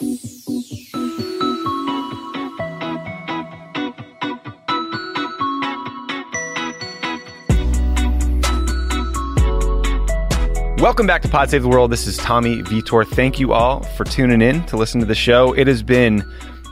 Welcome back to Pod Save the World. This is Tommy Vietor. Thank you all for tuning in to listen to the show. It has been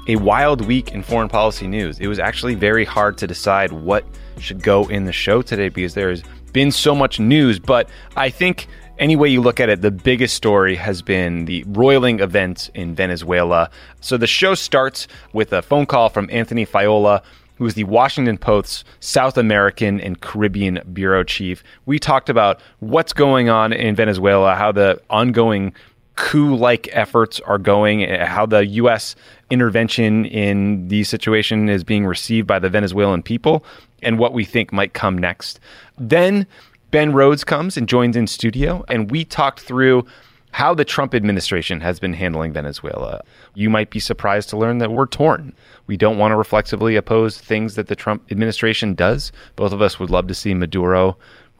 a wild week in foreign policy news. It was actually very hard to decide what should go in the show today because there has been so much news. But I think any way you look at it, the biggest story has been the roiling events in Venezuela. So the show starts with a phone call from Anthony Faiola, who is the Washington Post's South American and Caribbean bureau chief. We talked about what's going on in Venezuela, how the ongoing coup like efforts are going, how the U.S. intervention in the situation is being received by the Venezuelan people, and what we think might come next. Then Ben Rhodes comes and joins in studio, and we talked through how the Trump administration has been handling Venezuela. You might be surprised to learn that we're torn. We don't want to reflexively oppose things that the Trump administration does. Both of us would love to see Maduro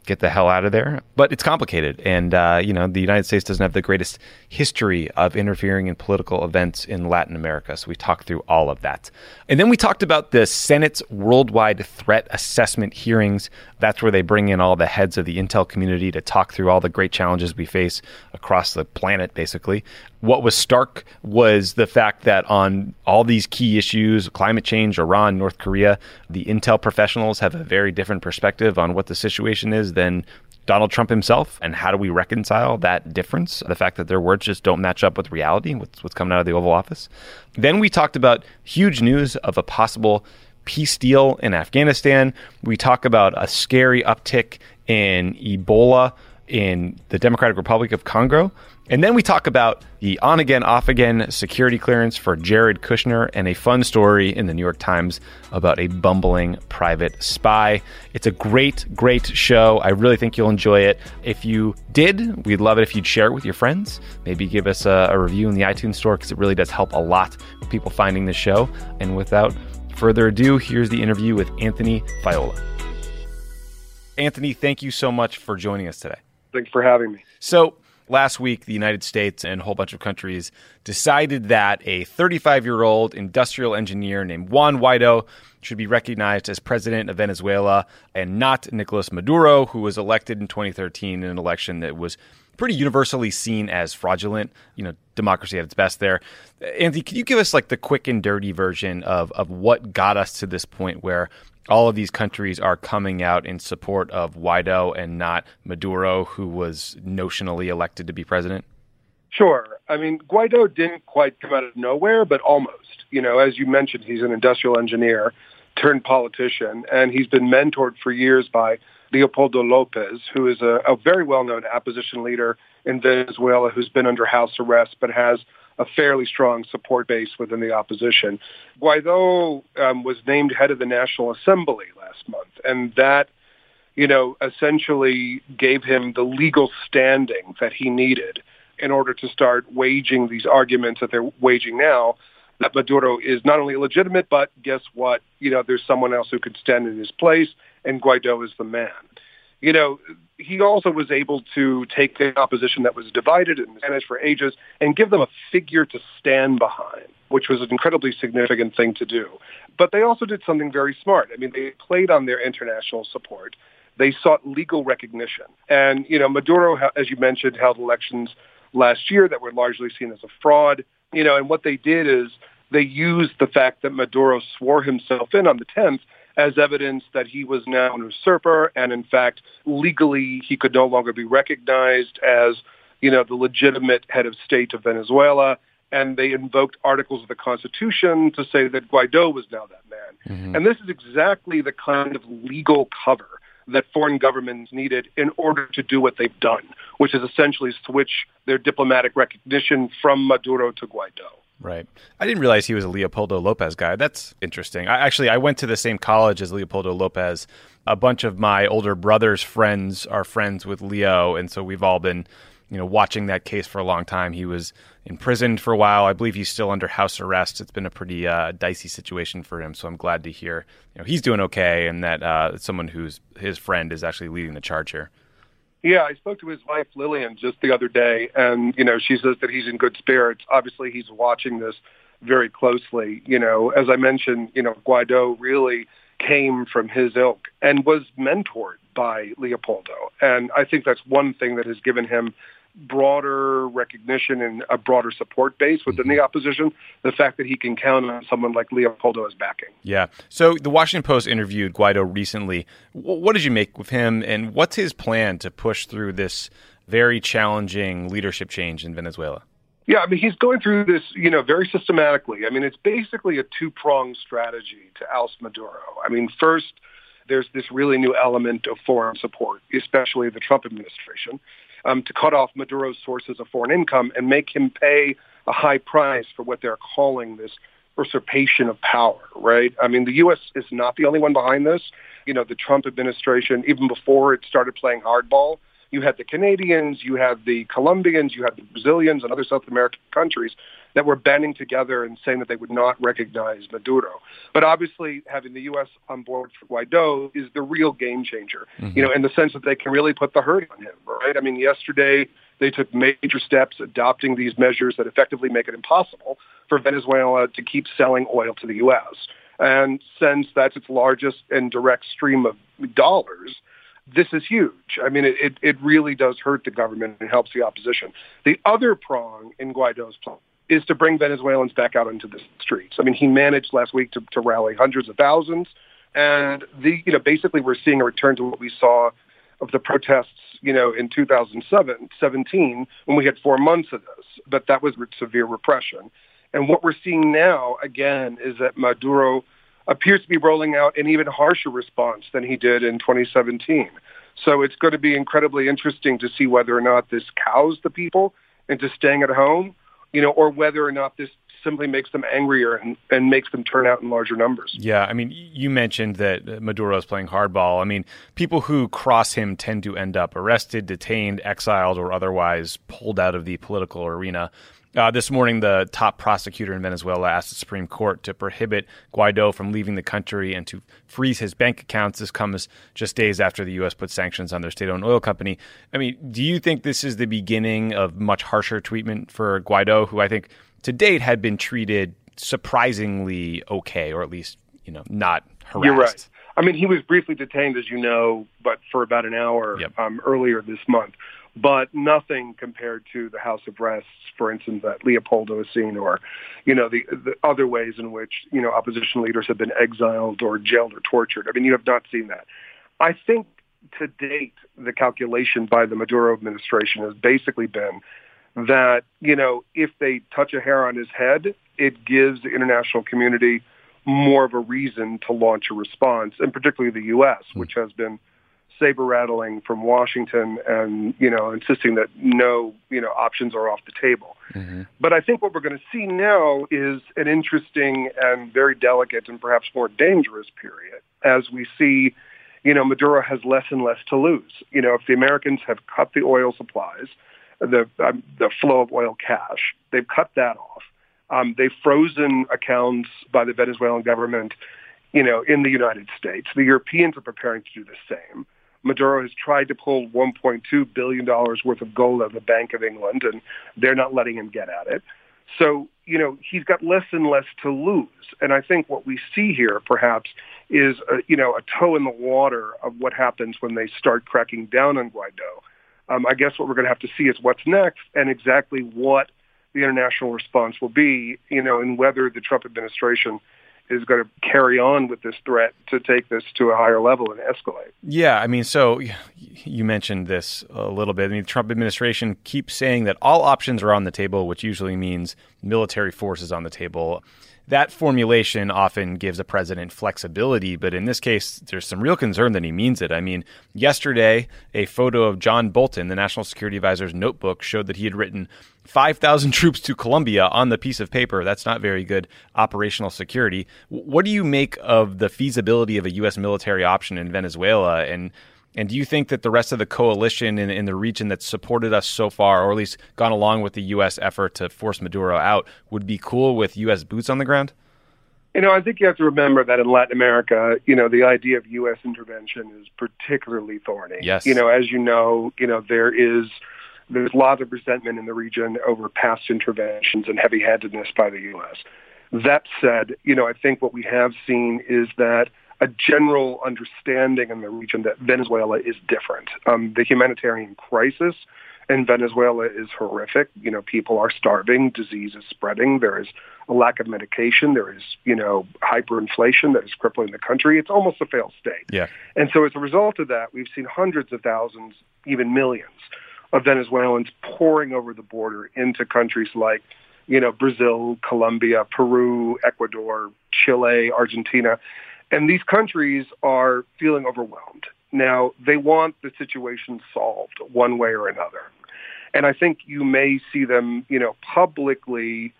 get the hell out of there. But it's complicated. And, uh, you know, the United States doesn't have the greatest history of interfering in political events in Latin America. So we talked through all of that. And then we talked about the Senate's worldwide threat assessment hearings. That's where they bring in all the heads of the intel community to talk through all the great challenges we face across the planet, basically. What was stark was the fact that on all these key issues climate change, Iran, North Korea the intel professionals have a very different perspective on what the situation is than Donald Trump himself, and how do we reconcile that difference? The fact that their words just don't match up with reality, what's, what's coming out of the Oval Office. Then we talked about huge news of a possible peace deal in Afghanistan. We talk about a scary uptick in Ebola in the Democratic Republic of Congo. And then we talk about the on again, off again security clearance for Jared Kushner and a fun story in the New York Times about a bumbling private spy. It's a great, great show. I really think you'll enjoy it. If you did, we'd love it if you'd share it with your friends. Maybe give us a, a review in the iTunes store because it really does help a lot with people finding the show. And without further ado, here's the interview with Anthony Faiola. Anthony, thank you so much for joining us today. Thanks for having me. So, last week, the United States and a whole bunch of countries decided that a 35 year old industrial engineer named Juan Guaido should be recognized as president of Venezuela and not Nicolas Maduro, who was elected in 2013 in an election that was pretty universally seen as fraudulent. You know, democracy at its best there. Anthony, can you give us like the quick and dirty version of, of what got us to this point where all of these countries are coming out in support of Guaido and not Maduro, who was notionally elected to be president? Sure. I mean, Guaido didn't quite come out of nowhere, but almost. You know, as you mentioned, he's an industrial engineer turned politician, and he's been mentored for years by Leopoldo Lopez, who is a, a very well-known opposition leader in Venezuela who's been under house arrest but has a fairly strong support base within the opposition. Guaido um, was named head of the National Assembly last month, and that, you know, essentially gave him the legal standing that he needed in order to start waging these arguments that they're waging now that Maduro is not only illegitimate, but guess what? You know, there's someone else who could stand in his place, and Guaido is the man you know, he also was able to take the opposition that was divided and managed for ages and give them a figure to stand behind, which was an incredibly significant thing to do. But they also did something very smart. I mean, they played on their international support. They sought legal recognition. And, you know, Maduro, as you mentioned, held elections last year that were largely seen as a fraud. You know, and what they did is they used the fact that Maduro swore himself in on the 10th as evidence that he was now an usurper and in fact legally he could no longer be recognized as you know the legitimate head of state of Venezuela and they invoked articles of the constitution to say that Guaido was now that man mm-hmm. and this is exactly the kind of legal cover that foreign governments needed in order to do what they've done, which is essentially switch their diplomatic recognition from Maduro to Guaido. Right. I didn't realize he was a Leopoldo Lopez guy. That's interesting. I actually I went to the same college as Leopoldo Lopez. A bunch of my older brother's friends are friends with Leo, and so we've all been, you know, watching that case for a long time. He was imprisoned for a while. I believe he's still under house arrest. It's been a pretty uh, dicey situation for him. So I'm glad to hear, you know, he's doing okay, and that uh, someone who's his friend is actually leading the charge here. Yeah, I spoke to his wife Lillian just the other day, and you know she says that he's in good spirits. Obviously, he's watching this very closely. You know, as I mentioned, you know Guaido really came from his ilk and was mentored by Leopoldo, and I think that's one thing that has given him broader recognition and a broader support base within mm-hmm. the opposition, the fact that he can count on someone like Leopoldo as backing. Yeah. So the Washington Post interviewed Guaido recently. What did you make with him, and what's his plan to push through this very challenging leadership change in Venezuela? Yeah, I mean, he's going through this, you know, very systematically. I mean, it's basically a two-pronged strategy to oust Maduro. I mean, first, there's this really new element of foreign support, especially the Trump administration um, to cut off Maduro's sources of foreign income and make him pay a high price for what they're calling this usurpation of power, right? I mean, the U.S. is not the only one behind this. You know, the Trump administration, even before it started playing hardball, you had the Canadians, you had the Colombians, you had the Brazilians and other South American countries that were banding together and saying that they would not recognize Maduro. But obviously, having the U.S. on board for Guaido is the real game changer, mm-hmm. you know, in the sense that they can really put the hurt on him, right? I mean, yesterday they took major steps adopting these measures that effectively make it impossible for Venezuela to keep selling oil to the U.S. And since that's its largest and direct stream of dollars, this is huge. I mean, it, it, really does hurt the government and helps the opposition. The other prong in Guaido's plan is to bring Venezuelans back out into the streets. I mean, he managed last week to, to rally hundreds of thousands, and the you know basically we're seeing a return to what we saw of the protests, you know, in 2017 when we had four months of this, but that was severe repression. And what we're seeing now again is that Maduro appears to be rolling out an even harsher response than he did in 2017. So it's going to be incredibly interesting to see whether or not this cows the people into staying at home you know, or whether or not this simply makes them angrier and, and makes them turn out in larger numbers. Yeah, I mean, you mentioned that Maduro is playing hardball. I mean, people who cross him tend to end up arrested, detained, exiled, or otherwise pulled out of the political arena. Uh, this morning, the top prosecutor in Venezuela asked the Supreme Court to prohibit Guaido from leaving the country and to freeze his bank accounts. This comes just days after the U.S. put sanctions on their state owned oil company. I mean, do you think this is the beginning of much harsher treatment for Guaido, who I think to date had been treated surprisingly okay, or at least, you know, not harassed? You're right. I mean, he was briefly detained, as you know, but for about an hour yep. um, earlier this month but nothing compared to the house arrests, for instance, that Leopoldo has seen, or you know the, the other ways in which you know opposition leaders have been exiled or jailed or tortured. I mean, you have not seen that. I think to date, the calculation by the Maduro administration has basically been that you know if they touch a hair on his head, it gives the international community more of a reason to launch a response, and particularly the U.S., hmm. which has been saber rattling from Washington and, you know, insisting that no, you know, options are off the table. Mm-hmm. But I think what we're going to see now is an interesting and very delicate and perhaps more dangerous period as we see, you know, Maduro has less and less to lose. You know, if the Americans have cut the oil supplies, the, um, the flow of oil cash, they've cut that off. Um, they've frozen accounts by the Venezuelan government, you know, in the United States. The Europeans are preparing to do the same. Maduro has tried to pull $1.2 billion worth of gold out of the Bank of England, and they're not letting him get at it. So, you know, he's got less and less to lose. And I think what we see here, perhaps, is, a, you know, a toe in the water of what happens when they start cracking down on Guaido. Um, I guess what we're going to have to see is what's next and exactly what the international response will be, you know, and whether the Trump administration is going to carry on with this threat to take this to a higher level and escalate. Yeah, I mean, so you mentioned this a little bit. I mean, the Trump administration keeps saying that all options are on the table, which usually means military forces on the table. that formulation often gives a president flexibility, but in this case, there's some real concern that he means it. I mean, yesterday, a photo of John Bolton, the National Security Advisor's notebook, showed that he had written 5,000 troops to Colombia on the piece of paper. That's not very good operational security. What do you make of the feasibility of a U.S. military option in Venezuela? And and do you think that the rest of the coalition in, in the region that's supported us so far, or at least gone along with the U.S. effort to force Maduro out, would be cool with U.S. boots on the ground? You know, I think you have to remember that in Latin America, you know, the idea of U.S. intervention is particularly thorny. Yes. You know, as you know, you know, there is there's lots of resentment in the region over past interventions and heavy-handedness by the U.S. That said, you know, I think what we have seen is that a general understanding in the region that Venezuela is different. Um, the humanitarian crisis in Venezuela is horrific. You know, people are starving, disease is spreading, there is a lack of medication, there is, you know, hyperinflation that is crippling the country. It's almost a failed state. Yeah. And so as a result of that, we've seen hundreds of thousands, even millions of Venezuelans pouring over the border into countries like, you know, Brazil, Colombia, Peru, Ecuador, Chile, Argentina. And these countries are feeling overwhelmed. Now, they want the situation solved one way or another. And I think you may see them, you know, publicly,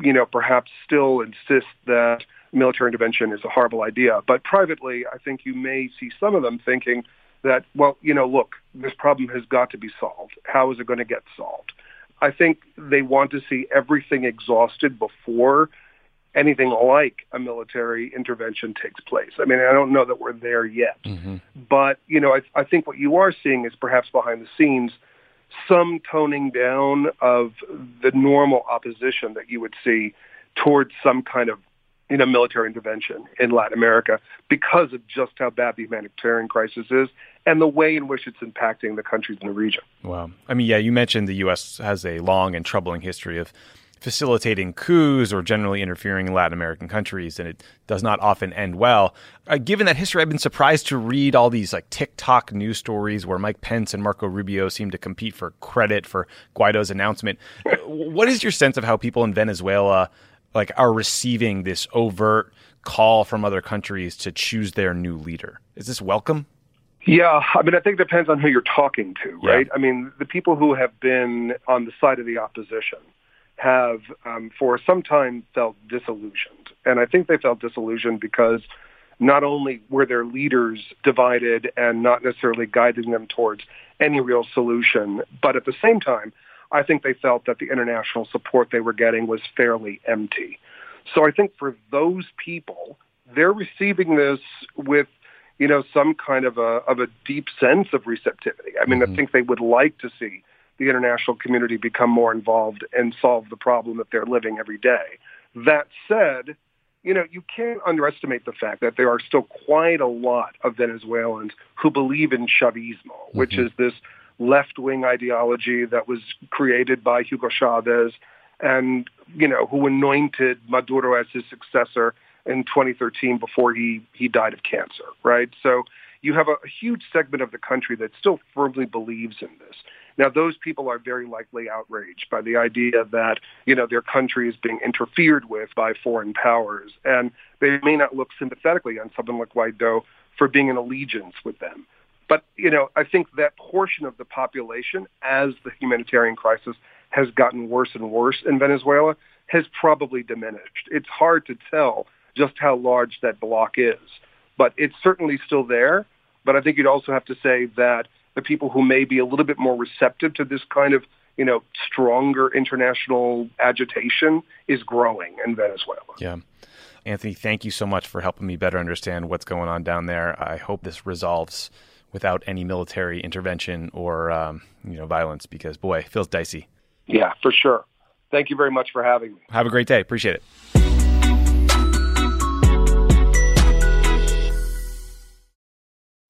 you know, perhaps still insist that military intervention is a horrible idea. But privately, I think you may see some of them thinking, that, well, you know, look, this problem has got to be solved. How is it going to get solved? I think they want to see everything exhausted before anything like a military intervention takes place. I mean, I don't know that we're there yet, mm-hmm. but you know, I, I think what you are seeing is perhaps behind the scenes some toning down of the normal opposition that you would see towards some kind of you know, military intervention in Latin America because of just how bad the humanitarian crisis is and the way in which it's impacting the countries in the region. Wow. I mean, yeah, you mentioned the U.S. has a long and troubling history of facilitating coups or generally interfering in Latin American countries, and it does not often end well. Uh, given that history, I've been surprised to read all these like tick-tock news stories where Mike Pence and Marco Rubio seem to compete for credit for Guaido's announcement. what is your sense of how people in Venezuela like are receiving this overt call from other countries to choose their new leader. Is this welcome? Yeah, I mean, I think it depends on who you're talking to, right? Yeah. I mean, the people who have been on the side of the opposition have, um, for some time, felt disillusioned. And I think they felt disillusioned because not only were their leaders divided and not necessarily guiding them towards any real solution, but at the same time, I think they felt that the international support they were getting was fairly empty. So I think for those people, they're receiving this with, you know, some kind of a of a deep sense of receptivity. I mean, mm-hmm. I think they would like to see the international community become more involved and solve the problem that they're living every day. That said, you know, you can't underestimate the fact that there are still quite a lot of Venezuelans who believe in Chavismo, mm-hmm. which is this left-wing ideology that was created by Hugo Chavez and, you know, who anointed Maduro as his successor in 2013 before he, he died of cancer, right? So you have a, a huge segment of the country that still firmly believes in this. Now, those people are very likely outraged by the idea that, you know, their country is being interfered with by foreign powers. And they may not look sympathetically on someone like Guaido for being in allegiance with them. But, you know, I think that portion of the population, as the humanitarian crisis has gotten worse and worse in Venezuela, has probably diminished. It's hard to tell just how large that block is, but it's certainly still there. But I think you'd also have to say that the people who may be a little bit more receptive to this kind of, you know, stronger international agitation is growing in Venezuela. Yeah. Anthony, thank you so much for helping me better understand what's going on down there. I hope this resolves without any military intervention or um, you know violence because boy, it feels dicey. Yeah, for sure. Thank you very much for having me. Have a great day. Appreciate it.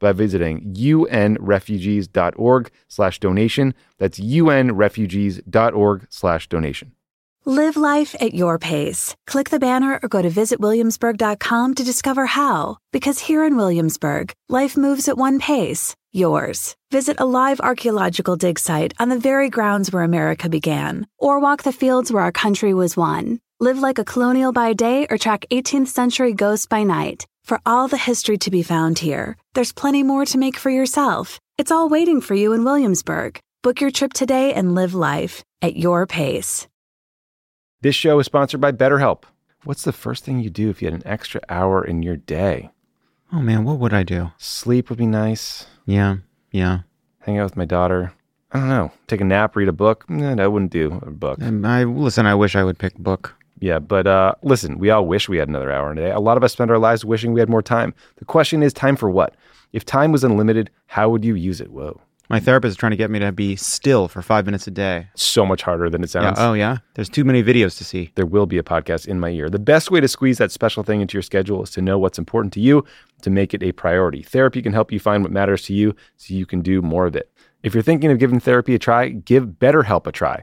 by visiting unrefugees.org slash donation. That's unrefugees.org slash donation. Live life at your pace. Click the banner or go to visitwilliamsburg.com to discover how. Because here in Williamsburg, life moves at one pace, yours. Visit a live archaeological dig site on the very grounds where America began, or walk the fields where our country was won. Live like a colonial by day or track 18th century ghosts by night. For all the history to be found here, there's plenty more to make for yourself. It's all waiting for you in Williamsburg. Book your trip today and live life at your pace. This show is sponsored by BetterHelp. What's the first thing you do if you had an extra hour in your day? Oh man, what would I do? Sleep would be nice. Yeah, yeah. Hang out with my daughter. I don't know. Take a nap, read a book. Eh, I wouldn't do a book. Um, I listen. I wish I would pick book. Yeah, but uh, listen, we all wish we had another hour in a day. A lot of us spend our lives wishing we had more time. The question is, time for what? If time was unlimited, how would you use it? Whoa. My therapist is trying to get me to be still for five minutes a day. So much harder than it Yeah. sounds. Oh yeah. There's too many videos to see. there will be a podcast in my ear. The best way to squeeze that special thing into your schedule is to know what's important to you, to make it a priority. Therapy can help you find what matters to you so you can do more of it. If you're thinking of giving therapy a try, give BetterHelp a try.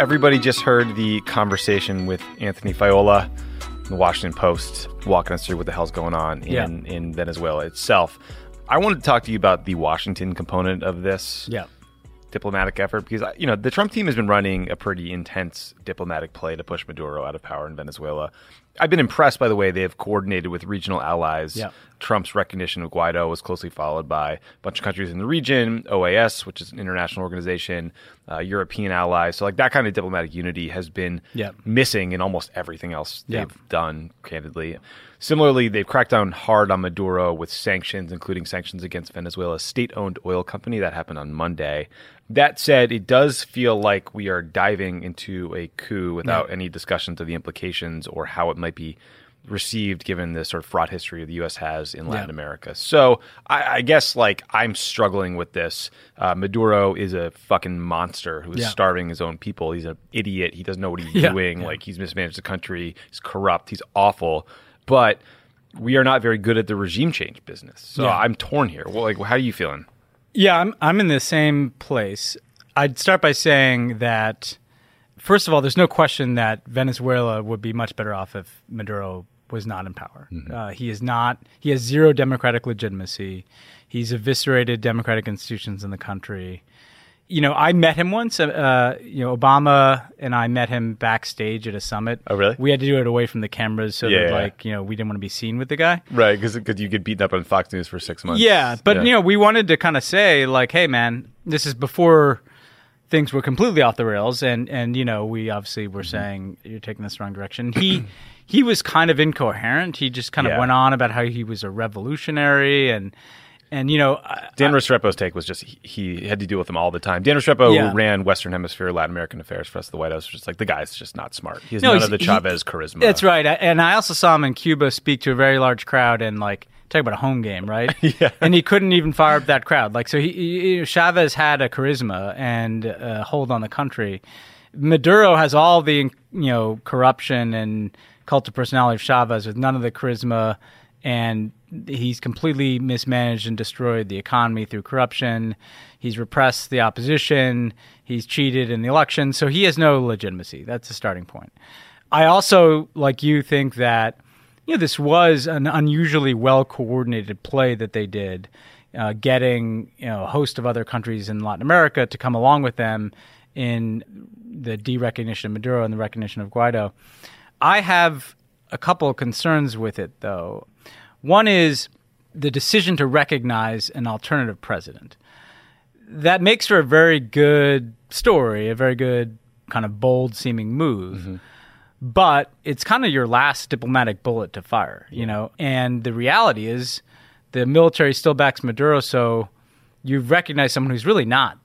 everybody just heard the conversation with Anthony Faiola, the Washington Post, walking us through what the hell's going on in, Yeah. in Venezuela itself. I wanted to talk to you about the Washington component of this Yeah. Diplomatic effort because you know the Trump team has been running a pretty intense diplomatic play to push Maduro out of power in Venezuela. I've been impressed by the way they have coordinated with regional allies. Yeah. Trump's recognition of Guaido was closely followed by a bunch of countries in the region, OAS, which is an international organization, uh, European allies. So like that kind of diplomatic unity has been Yeah. missing in almost everything else they've done, candidly. Similarly, they've cracked down hard on Maduro with sanctions, including sanctions against Venezuela's state owned oil company. That happened on Monday. That said, it does feel like we are diving into a coup without any discussions of the implications or how it might be received given the sort of fraught history the U.S. has in Latin Yeah. America. So I, I guess like I'm struggling with this. Uh, Maduro is a fucking monster who is Yeah. starving his own people. He's an idiot. He doesn't know what he's Yeah. doing. Yeah. Like he's mismanaged the country. He's corrupt. He's awful. But we are not very good at the regime change business. So Yeah. I'm torn here. Well, like, how are you feeling? Yeah, I'm I'm in the same place. I'd start by saying that first of all, there's no question that Venezuela would be much better off if Maduro was not in power. Uh, he is not. He has zero democratic legitimacy. He's eviscerated democratic institutions in the country. You know, I met him once. Uh, you know, Obama and I met him backstage at a summit. Oh, really? We had to do it away from the cameras so Yeah, that, yeah. like, you know, we didn't want to be seen with the guy. Right, because you get beaten up on Fox News for six months. Yeah, but you know, we wanted to kind of say like, "Hey, man, this is before things were completely off the rails," and and you know, we obviously were Mm-hmm. saying you're taking this the wrong direction. He he was kind of incoherent. He just kind of Yeah. went on about how he was a revolutionary and and you know, Dan Restrepo's take was just he, he had to deal with them all the time. Dan Restrepo Yeah. ran Western Hemisphere Latin American affairs for us at the White House. was Just like the guy's just not smart. He has No, none of the he- Chavez charisma. That's right. I- And I also saw him in Cuba speak to a very large crowd and like talk about a home game, right? Yeah. And he couldn't even fire up that crowd. Like so, he, he Chavez had a charisma and uh, hold on the country. Maduro has all the you know corruption and cult of personality of Chavez with none of the charisma, and he's completely mismanaged and destroyed the economy through corruption. He's repressed the opposition. He's cheated in the election, so he has no legitimacy. That's the starting point. I also, like you, think that you know this was an unusually well coordinated play that they did, uh, getting you know a host of other countries in Latin America to come along with them in the derecognition of Maduro and the recognition of Guaido. I have a couple of concerns with it, though. One is the decision to recognize an alternative president. That makes for a very good story, a very good kind of bold seeming move. Mm-hmm. But it's kind of your last diplomatic bullet to fire, you know? And the reality is the military still backs Maduro, so you've recognized someone who's really not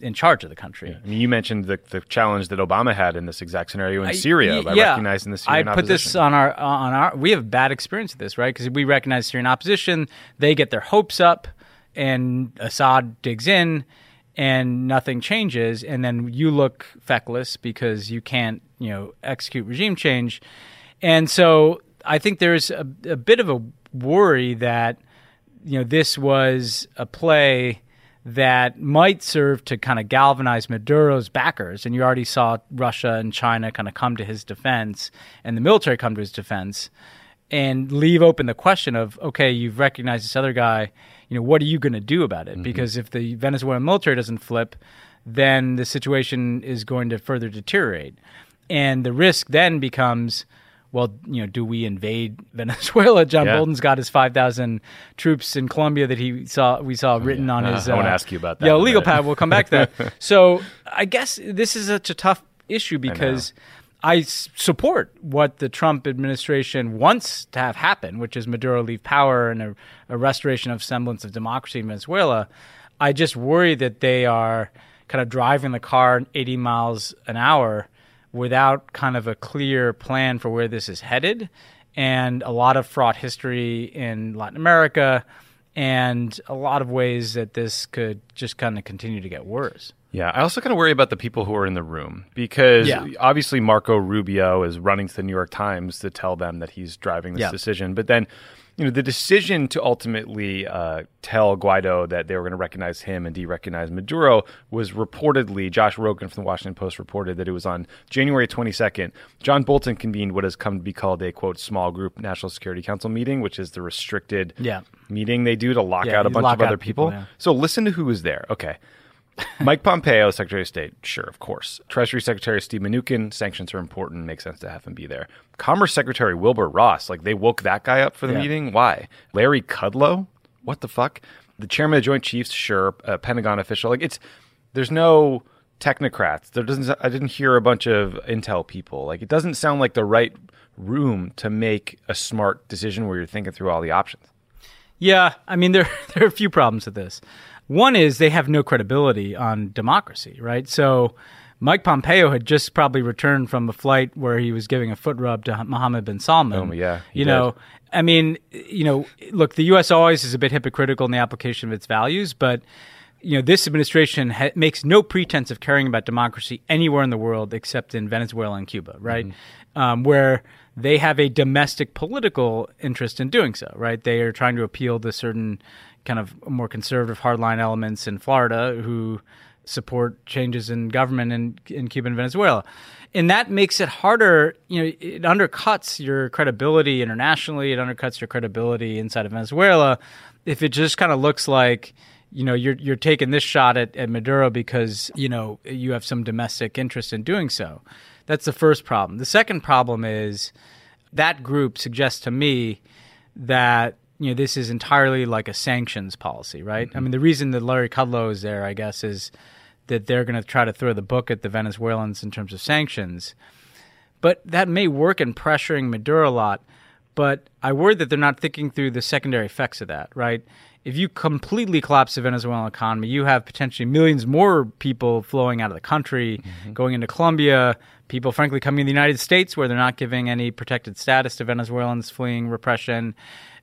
in charge of the country. Yeah. I mean, you mentioned the, the challenge that Obama had in this exact scenario in I, Syria by yeah, recognizing the Syrian I put opposition. this on our on our. We have bad experience with this, right? Because we recognize Syrian opposition, they get their hopes up, and Assad digs in, and nothing changes, and then you look feckless because you can't, you know, execute regime change, and so I think there's a, a bit of a worry that you know this was a play that might serve to kind of galvanize Maduro's backers. And you already saw Russia and China kind of come to his defense and the military come to his defense and leave open the question of, okay, you've recognized this other guy, you know, what are you going to do about it? Mm-hmm. Because if the Venezuelan military doesn't flip, then the situation is going to further deteriorate. And the risk then becomes well, you know, do we invade Venezuela? John yeah. Bolton's got his five thousand troops in Colombia that he saw we saw oh, written yeah. on uh, his. I want to uh, ask you about that. Yeah, legal pad. We'll come back to that. so I guess this is such a tough issue because. I, I support what the Trump administration wants to have happen, which is Maduro leave power and a, a restoration of semblance of democracy in Venezuela. I just worry that they are kind of driving the car 80 miles an hour without kind of a clear plan for where this is headed, and a lot of fraught history in Latin America, and a lot of ways that this could just kind of continue to get worse. Yeah, I also kind of worry about the people who are in the room because yeah. obviously Marco Rubio is running to the New York Times to tell them that he's driving this yeah. decision, but then you know, the decision to ultimately uh, tell Guaido that they were going to recognize him and de-recognize Maduro was reportedly Josh Rogin from the Washington Post reported that it was on January 22nd. John Bolton convened what has come to be called a quote small group National Security Council meeting, which is the restricted yeah. meeting they do to lock yeah, out a bunch of other people. people yeah. So listen to who was there. Okay. Mike Pompeo, Secretary of State, sure, of course. Treasury Secretary Steve Mnuchin, sanctions are important, makes sense to have him be there. Commerce Secretary Wilbur Ross, like they woke that guy up for the yeah. meeting. Why? Larry Kudlow, what the fuck? The chairman of the Joint Chiefs, sure, a Pentagon official. Like it's there's no technocrats. There doesn't. I didn't hear a bunch of intel people. Like it doesn't sound like the right room to make a smart decision where you're thinking through all the options. Yeah, I mean there there are a few problems with this. One is they have no credibility on democracy, right? So Mike Pompeo had just probably returned from a flight where he was giving a foot rub to Mohammed bin Salman. Oh, yeah. You did. know, I mean, you know, look, the U.S. always is a bit hypocritical in the application of its values, but you know, this administration ha- makes no pretense of caring about democracy anywhere in the world except in Venezuela and Cuba, right? Mm-hmm. Um, where they have a domestic political interest in doing so, right? They are trying to appeal to certain kind of more conservative hardline elements in Florida who support changes in government in, in Cuba and Venezuela. And that makes it harder, you know, it undercuts your credibility internationally, it undercuts your credibility inside of Venezuela if it just kind of looks like you know you're you're taking this shot at, at Maduro because you know you have some domestic interest in doing so. That's the first problem. The second problem is that group suggests to me that you know, this is entirely like a sanctions policy, right? Mm-hmm. I mean, the reason that Larry Kudlow is there, I guess, is that they're going to try to throw the book at the Venezuelans in terms of sanctions. But that may work in pressuring Maduro a lot. But I worry that they're not thinking through the secondary effects of that, right? If you completely collapse the Venezuelan economy, you have potentially millions more people flowing out of the country, mm-hmm. going into Colombia, people, frankly, coming to the United States where they're not giving any protected status to Venezuelans fleeing repression.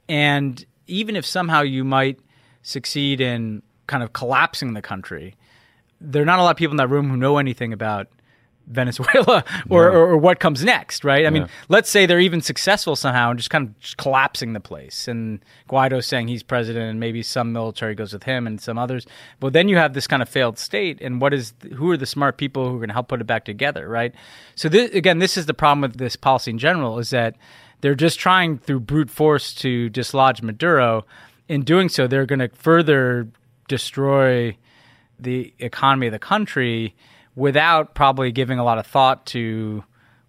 And even if somehow you might succeed in kind of collapsing the country, there are not a lot of people in that room who know anything about Venezuela or, or, or, what comes next, right? I mean, let's say they're even successful somehow and just kind of just collapsing the place. And Guaido saying he's president and maybe some military goes with him and some others. But then you have this kind of failed state. And what is, who are the smart people who are going to help put it back together, right? So this, again, this is the problem with this policy in general is that they're just trying through brute force to dislodge Maduro. In doing so, they're going to further destroy the economy of the country without probably giving a lot of thought to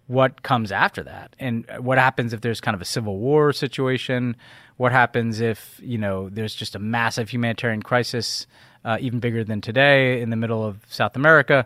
what comes after that. And what happens if there's kind of a civil war situation? What happens if you know there's just a massive humanitarian crisis uh, even bigger than today in the middle of south america?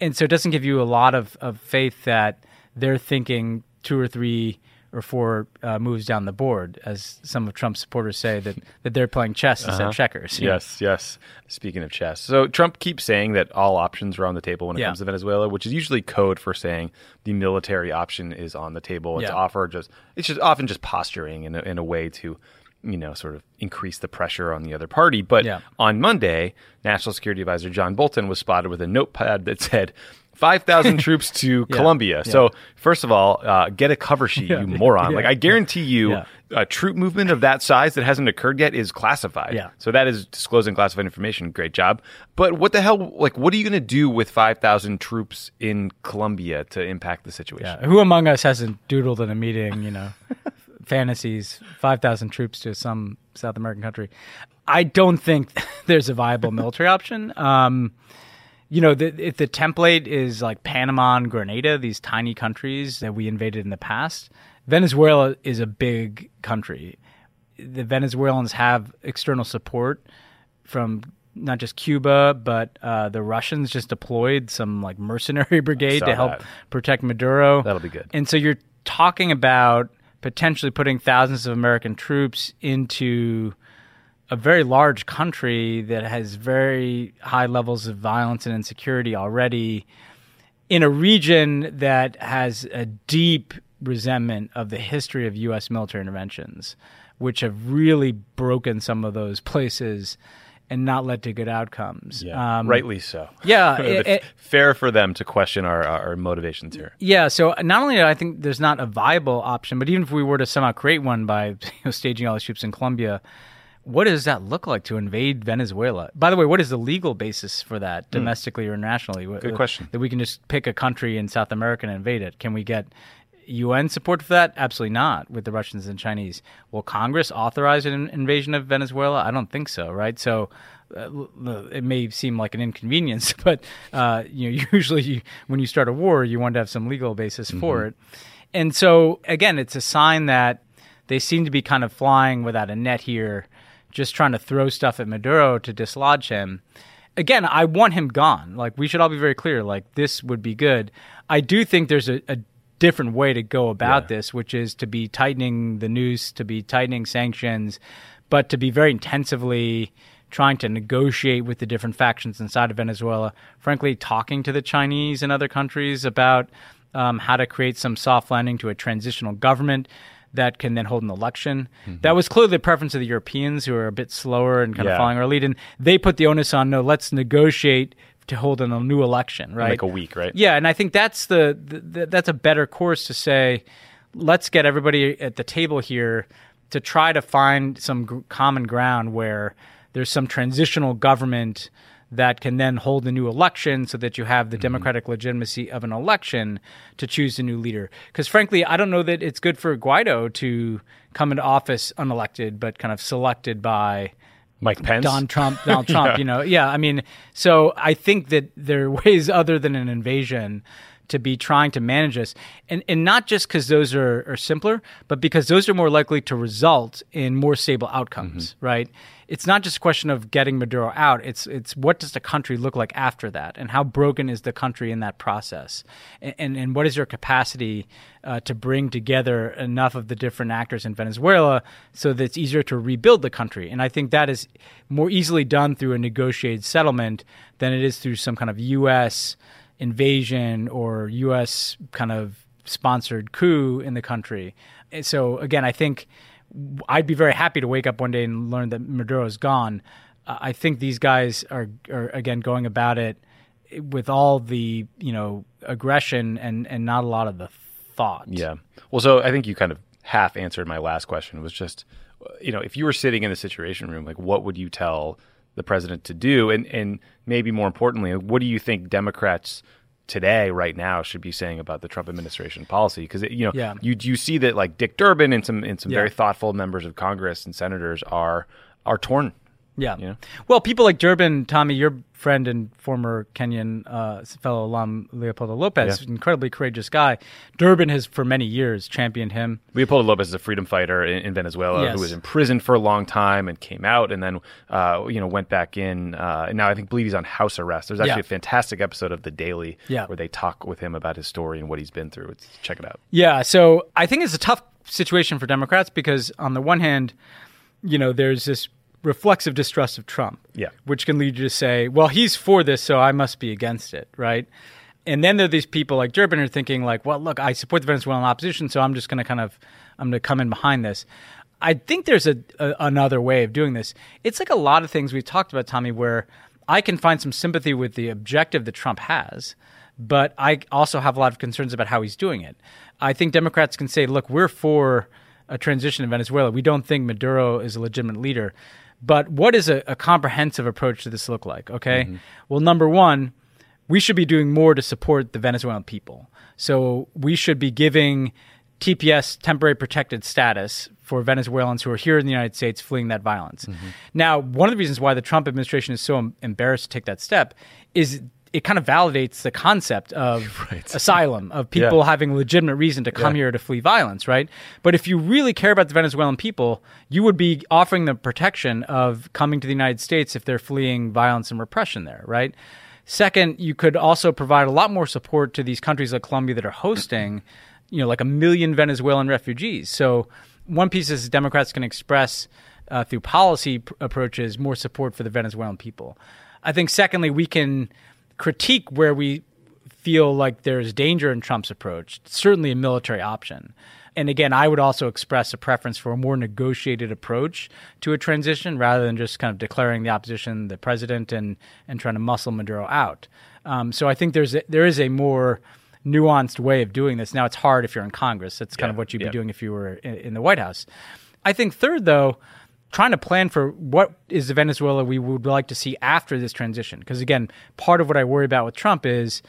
And so it doesn't give you a lot of, of faith that they're thinking two or three or four uh, moves down the board, as some of Trump's supporters say that, that they're playing chess instead Uh-huh. of checkers. Yes, yes. Speaking of chess, so Trump keeps saying that all options are on the table when it Yeah. comes to Venezuela, which is usually code for saying the military option is on the table. It's Yeah. offered just it's just often just posturing in a, in a way to you know sort of increase the pressure on the other party. But Yeah. on Monday, National Security Advisor John Bolton was spotted with a notepad that said. 5,000 troops to Colombia. So, first of all, uh, get a cover sheet, you moron. Yeah. Like, I guarantee you, Yeah. a troop movement of that size that hasn't occurred yet is classified. Yeah. So that is disclosing classified information. Great job. But what the hell? Like, what are you going to do with five thousand troops in Colombia to impact the situation? Yeah. Who among us hasn't doodled in a meeting, you know, fantasies, 5,000 troops to some South American country? I don't think there's a viable military option. Um, you know, the, if the template is like Panama and Grenada, these tiny countries that we invaded in the past, Venezuela is a big country. The Venezuelans have external support from not just Cuba, but uh, the Russians just deployed some like mercenary brigade to help that. protect Maduro. That'll be good. And so you're talking about potentially putting thousands of American troops into a very large country that has very high levels of violence and insecurity already in a region that has a deep resentment of the history of U.S. military interventions, which have really broken some of those places and not led to good outcomes. Yeah, Um, rightly so. Yeah, it- fair for them to question our, our motivations here. Yeah, so not only do I think there's not a viable option, but even if we were to somehow create one by you know, staging all the troops in Colombia, what does that look like to invade Venezuela? By the way, what is the legal basis for that, domestically or internationally? Hmm. Good question. That we can just pick a country in South America and invade it. Can we get UN support for that? Absolutely not with the Russians and Chinese. Will Congress authorize an invasion of Venezuela? I don't think so, right? So uh, it may seem like an inconvenience, but uh, you know, usually you, when you start a war, you want to have some legal basis for it. And so again, it's a sign that they seem to be kind of flying without a net here, just trying to throw stuff at Maduro to dislodge him. Again, I want him gone. Like we should all be very clear. Like this would be good. I do think there's a, a different way to go about this, which is to be tightening the noose, to be tightening sanctions, but to be very intensively trying to negotiate with the different factions inside of Venezuela. Frankly, talking to the Chinese and other countries about um, how to create some soft landing to a transitional government that can then hold an election. Mm-hmm. That was clearly the preference of the Europeans, who are a bit slower and kind Yeah. of following our lead. And they put the onus on no, let's negotiate to hold a new election, right? Like a week, right? Yeah, and I think that's the, the, the that's a better course to say. Let's get everybody at the table here to try to find some gr- common ground where there's some transitional government that can then hold a new election so that you have the mm-hmm. democratic legitimacy of an election to choose a new leader. Because frankly, I don't know that it's good for Guaido to come into office unelected, but kind of selected by Mike Pence. Don Trump, Donald Trump, you know, yeah. I mean, so I think that there are ways other than an invasion to be trying to manage this, and and not just because those are, are simpler, but because those are more likely to result in more stable outcomes, right? It's not just a question of getting Maduro out. It's it's what does the country look like after that, and how broken is the country in that process, and and, and what is your capacity uh, to bring together enough of the different actors in Venezuela so that it's easier to rebuild the country. And I think that is more easily done through a negotiated settlement than it is through some kind of U.S. invasion or U.S. kind of sponsored coup in the country. And so again, I think I'd be very happy to wake up one day and learn that Maduro is gone. I think these guys are, are again going about it with all the you know aggression and and not a lot of the thought. Yeah. Well, so I think you kind of half answered my last question. Was just, you know, if you were sitting in the Situation Room, like what would you tell the president to do, and and maybe more importantly, what do you think Democrats today, right now, should be saying about the Trump administration policy? Because you know, Yeah. you you see that like Dick Durbin and some and some Yeah. very thoughtful members of Congress and senators are are torn. Yeah. You know? Well, people like Durbin, Tommy, your friend and former Kenyon uh, fellow alum Leopoldo Lopez, Yeah. incredibly courageous guy. Durbin has for many years championed him. Leopoldo Lopez is a freedom fighter in, in Venezuela Yes. who was in prison for a long time and came out and then uh, you know went back in. Uh, now I think believe he's on house arrest. There's actually Yeah. a fantastic episode of The Daily Yeah. where they talk with him about his story and what he's been through. It's, check it out. Yeah, so I think it's a tough situation for Democrats because on the one hand, you know, there's this reflexive distrust of Trump. Yeah. Which can lead you to say, well, he's for this, so I must be against it, right? And then there are these people like Durbin who are thinking like, well, look, I support the Venezuelan opposition, so I'm just going to kind of, I'm going to come in behind this. I think there's a, a another way of doing this. It's like a lot of things we've talked about, Tommy, where I can find some sympathy with the objective that Trump has, but I also have a lot of concerns about how he's doing it. I think Democrats can say, look, we're for a transition in Venezuela. We don't think Maduro is a legitimate leader. But what does a, a comprehensive approach to this look like? Okay. Mm-hmm. Well, number one, we should be doing more to support the Venezuelan people. So we should be giving TPS temporary protected status for Venezuelans who are here in the United States fleeing that violence. Mm-hmm. Now, one of the reasons why the Trump administration is so embarrassed to take that step is it kind of validates the concept of asylum, of people Yeah. having legitimate reason to come here to flee violence, right? But if you really care about the Venezuelan people, you would be offering them protection of coming to the United States if they're fleeing violence and repression there, right? Second, you could also provide a lot more support to these countries like Colombia that are hosting, you know, like a million Venezuelan refugees. So one piece is Democrats can express uh, through policy pr- approaches more support for the Venezuelan people. I think secondly, we can critique where we feel like there's danger in Trump's approach, certainly a military option. And again, I would also express a preference for a more negotiated approach to a transition rather than just kind of declaring the opposition the president and, and trying to muscle Maduro out. Um, so I think there's a, there is a more nuanced way of doing this. Now, it's hard if you're in Congress. That's kind Yeah, of what you'd yeah. be doing if you were in, in the White House. I think third, though, trying to plan for what is the Venezuela we would like to see after this transition. Because again, part of what I worry about with Trump is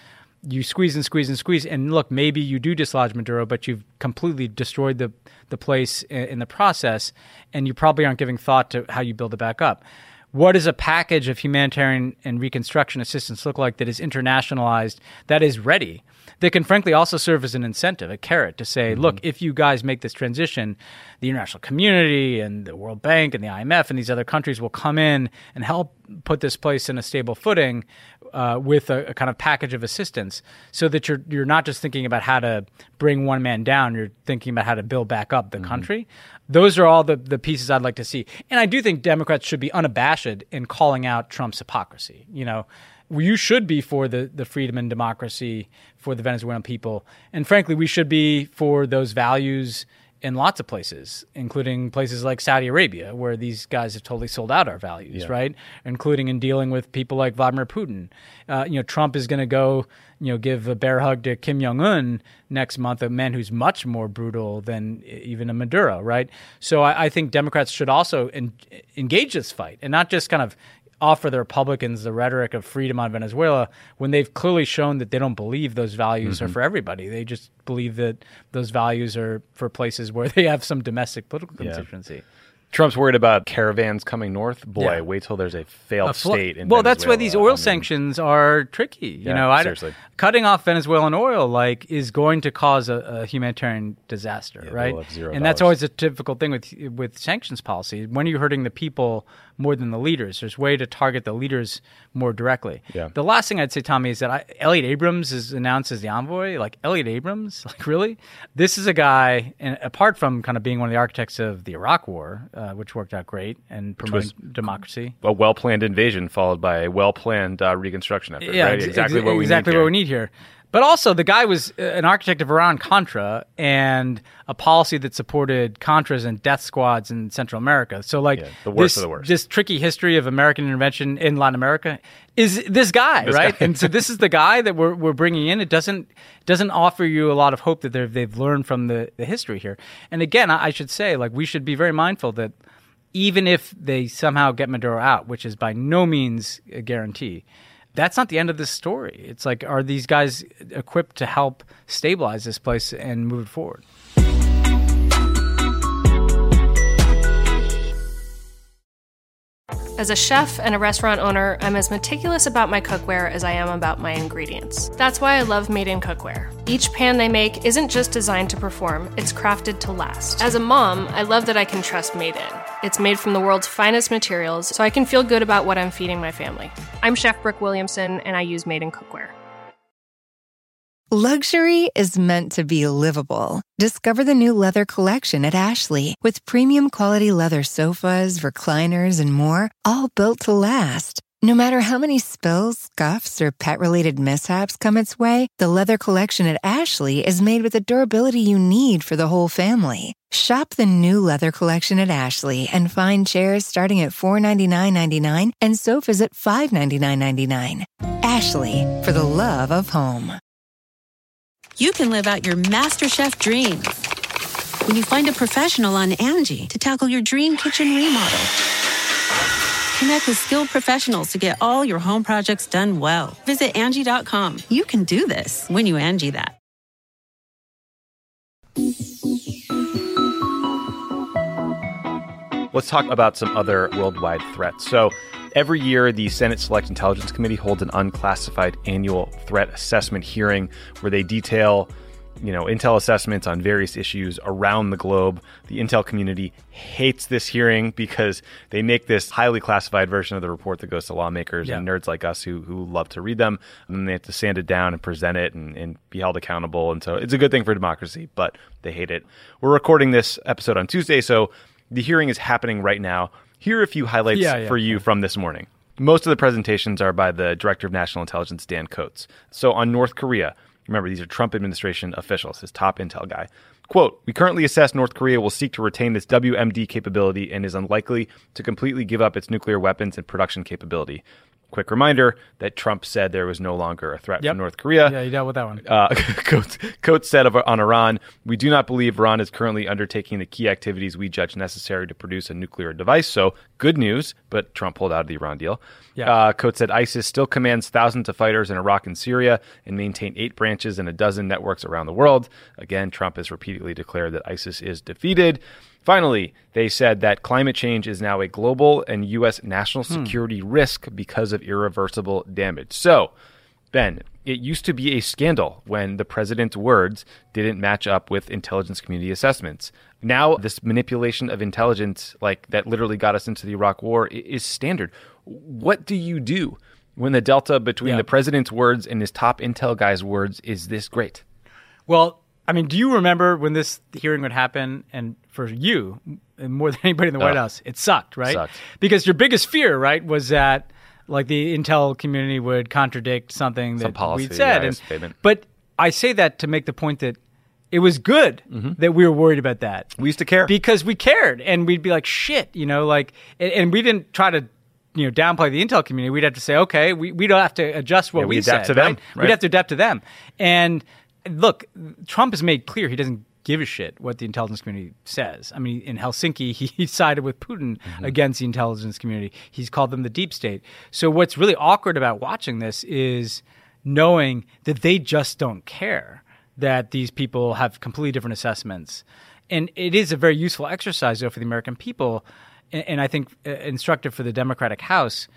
you squeeze and squeeze and squeeze, and look, maybe you do dislodge Maduro, but you've completely destroyed the the place in, the process, and you probably aren't giving thought to how you build it back up. What does a package of humanitarian and reconstruction assistance look like that is internationalized, that is ready, that can frankly also serve as an incentive, a carrot to say, look, if you guys make this transition, the international community and the World Bank and the IMF and these other countries will come in and help put this place in a stable footing uh, with a, a kind of package of assistance, so that you're you're not just thinking about how to bring one man down, you're thinking about how to build back up the country. Those are all the, the pieces I'd like to see. And I do think Democrats should be unabashed in calling out Trump's hypocrisy. You know, you should be for the, the freedom and democracy for the Venezuelan people. And frankly, we should be for those values in lots of places, including places like Saudi Arabia, where these guys have totally sold out our values, right? Including in dealing with people like Vladimir Putin. Uh, you know, Trump is going to go, you know, give a bear hug to Kim Jong Un next month, a man who's much more brutal than even a Maduro, right? So I, I think Democrats should also en- engage this fight and not just kind of offer the Republicans the rhetoric of freedom on Venezuela when they've clearly shown that they don't believe those values are mm-hmm. for everybody. They just believe that those values are for places where they have some domestic political Yeah. constituency. Trump's worried about caravans coming north. Boy, Yeah. wait till there's a failed A fl- state. In Venezuela. well, that's why Venezuela. these I oil mean, sanctions are tricky. You Yeah, know, I, seriously. cutting off Venezuelan oil like is going to cause a, a humanitarian disaster, Yeah, right? they'll have zero and that's always a difficult thing with with sanctions policy. When are you're hurting the people more than the leaders, there's a way to target the leaders more directly. Yeah. The last thing I'd say, Tommy, is that I, Elliott Abrams is announced as the envoy. Like Elliott Abrams, like really, this is a guy, and apart from kind of being one of the architects of the Iraq War, uh, which worked out great and promoting democracy. a well-planned invasion followed by a well-planned uh, reconstruction effort. right? ex- exactly ex- what we exactly need what here. we need here. But also, the guy was uh, an architect of Iran Contra and a policy that supported Contras and death squads in Central America. So, like, Yeah, the worst this, of the worst. this tricky history of American intervention in Latin America is this guy, This right? guy. and so, this is the guy that we're, we're bringing in. It doesn't doesn't offer you a lot of hope that they've, they've learned from the, the history here. And again, I, I should say, like, we should be very mindful that even if they somehow get Maduro out, which is by no means a guarantee, that's not the end of this story. It's like, are these guys equipped to help stabilize this place and move it forward? As a chef and a restaurant owner, I'm as meticulous about my cookware as I am about my ingredients. That's why I love Made in Cookware. Each pan they make isn't just designed to perform, it's crafted to last. As a mom, I love that I can trust Made in. It's made from the world's finest materials, so I can feel good about what I'm feeding my family. I'm Chef Brooke Williamson, and I use Made in Cookware. Luxury is meant to be livable. Discover the new leather collection at Ashley with premium quality leather sofas, recliners, and more, all built to last. No matter how many spills, scuffs, or pet related mishaps come its way, the leather collection at Ashley is made with the durability you need for the whole family. Shop the new leather collection at Ashley and find chairs starting at $499.99 and sofas at $599.99. Ashley, for the love of home. you can live out your MasterChef dreams when you find a professional on Angie to tackle your dream kitchen remodel. Connect with skilled professionals to get all your home projects done well. Visit Angie.com. You can do this when you Angie that. Let's talk about some other worldwide threats. So, every year, the Senate Select Intelligence Committee holds an unclassified annual threat assessment hearing where they detail, you know, intel assessments on various issues around the globe. The intel community hates this hearing because they make this highly classified version of the report that goes to lawmakers and nerds like us who who love to read them, and then they have to sand it down and present it and, and be held accountable. And so, it's a good thing for democracy, but they hate it. We're recording this episode on Tuesday, so the hearing is happening right now. Here are a few highlights Yeah, yeah. for you from this morning. Most of the presentations are by the Director of National Intelligence, Dan Coats. So on North Korea, remember these are Trump administration officials, his top intel guy. Quote, we currently assess North Korea will seek to retain its WMD capability and is unlikely to completely give up its nuclear weapons and production capability. Quick reminder that Trump said there was no longer a threat Yep. from North Korea. Yeah, you dealt with that one. Uh, Coats, Coats said of, on Iran, we do not believe Iran is currently undertaking the key activities we judge necessary to produce a nuclear device. So, good news, but Trump pulled out of the Iran deal. Yeah. Uh, Coats said ISIS still commands thousands of fighters in Iraq and Syria and maintain eight branches and a dozen networks around the world. Again, Trump has repeatedly declared that ISIS is defeated. Finally, they said that climate change is now a global and U.S. national hmm. security risk because of irreversible damage. So, Ben, it used to be a scandal when the president's words didn't match up with intelligence community assessments. Now, this manipulation of intelligence, like that literally got us into the Iraq War, is standard. What do you do when the delta between Yeah. the president's words and his top intel guy's words is this great? Well, I mean, do you remember when this hearing would happen? And for you, more than anybody in the White Oh. House, it sucked, right? Sucked. Because your biggest fear, right, was that like the intel community would contradict something Some that policy, we'd said. yeah, and, statement. but I say that to make the point that it was good mm-hmm. that we were worried about that. We used to care. because we cared, and we'd be like, "Shit," you know, like, and, and we didn't try to. You know, downplay the intel community. We'd have to say, okay, we, we don't have to adjust what Yeah, we we adapt said, to them, right? right. We'd have to adapt to them. And look, Trump has made clear he doesn't give a shit what the intelligence community says. I mean, in Helsinki, he, he sided with Putin Mm-hmm. against the intelligence community. He's called them the deep state. So what's really awkward about watching this is knowing that they just don't care that these people have completely different assessments. And it is a very useful exercise, though, for the American people, and, and I think uh, instructive for the Democratic House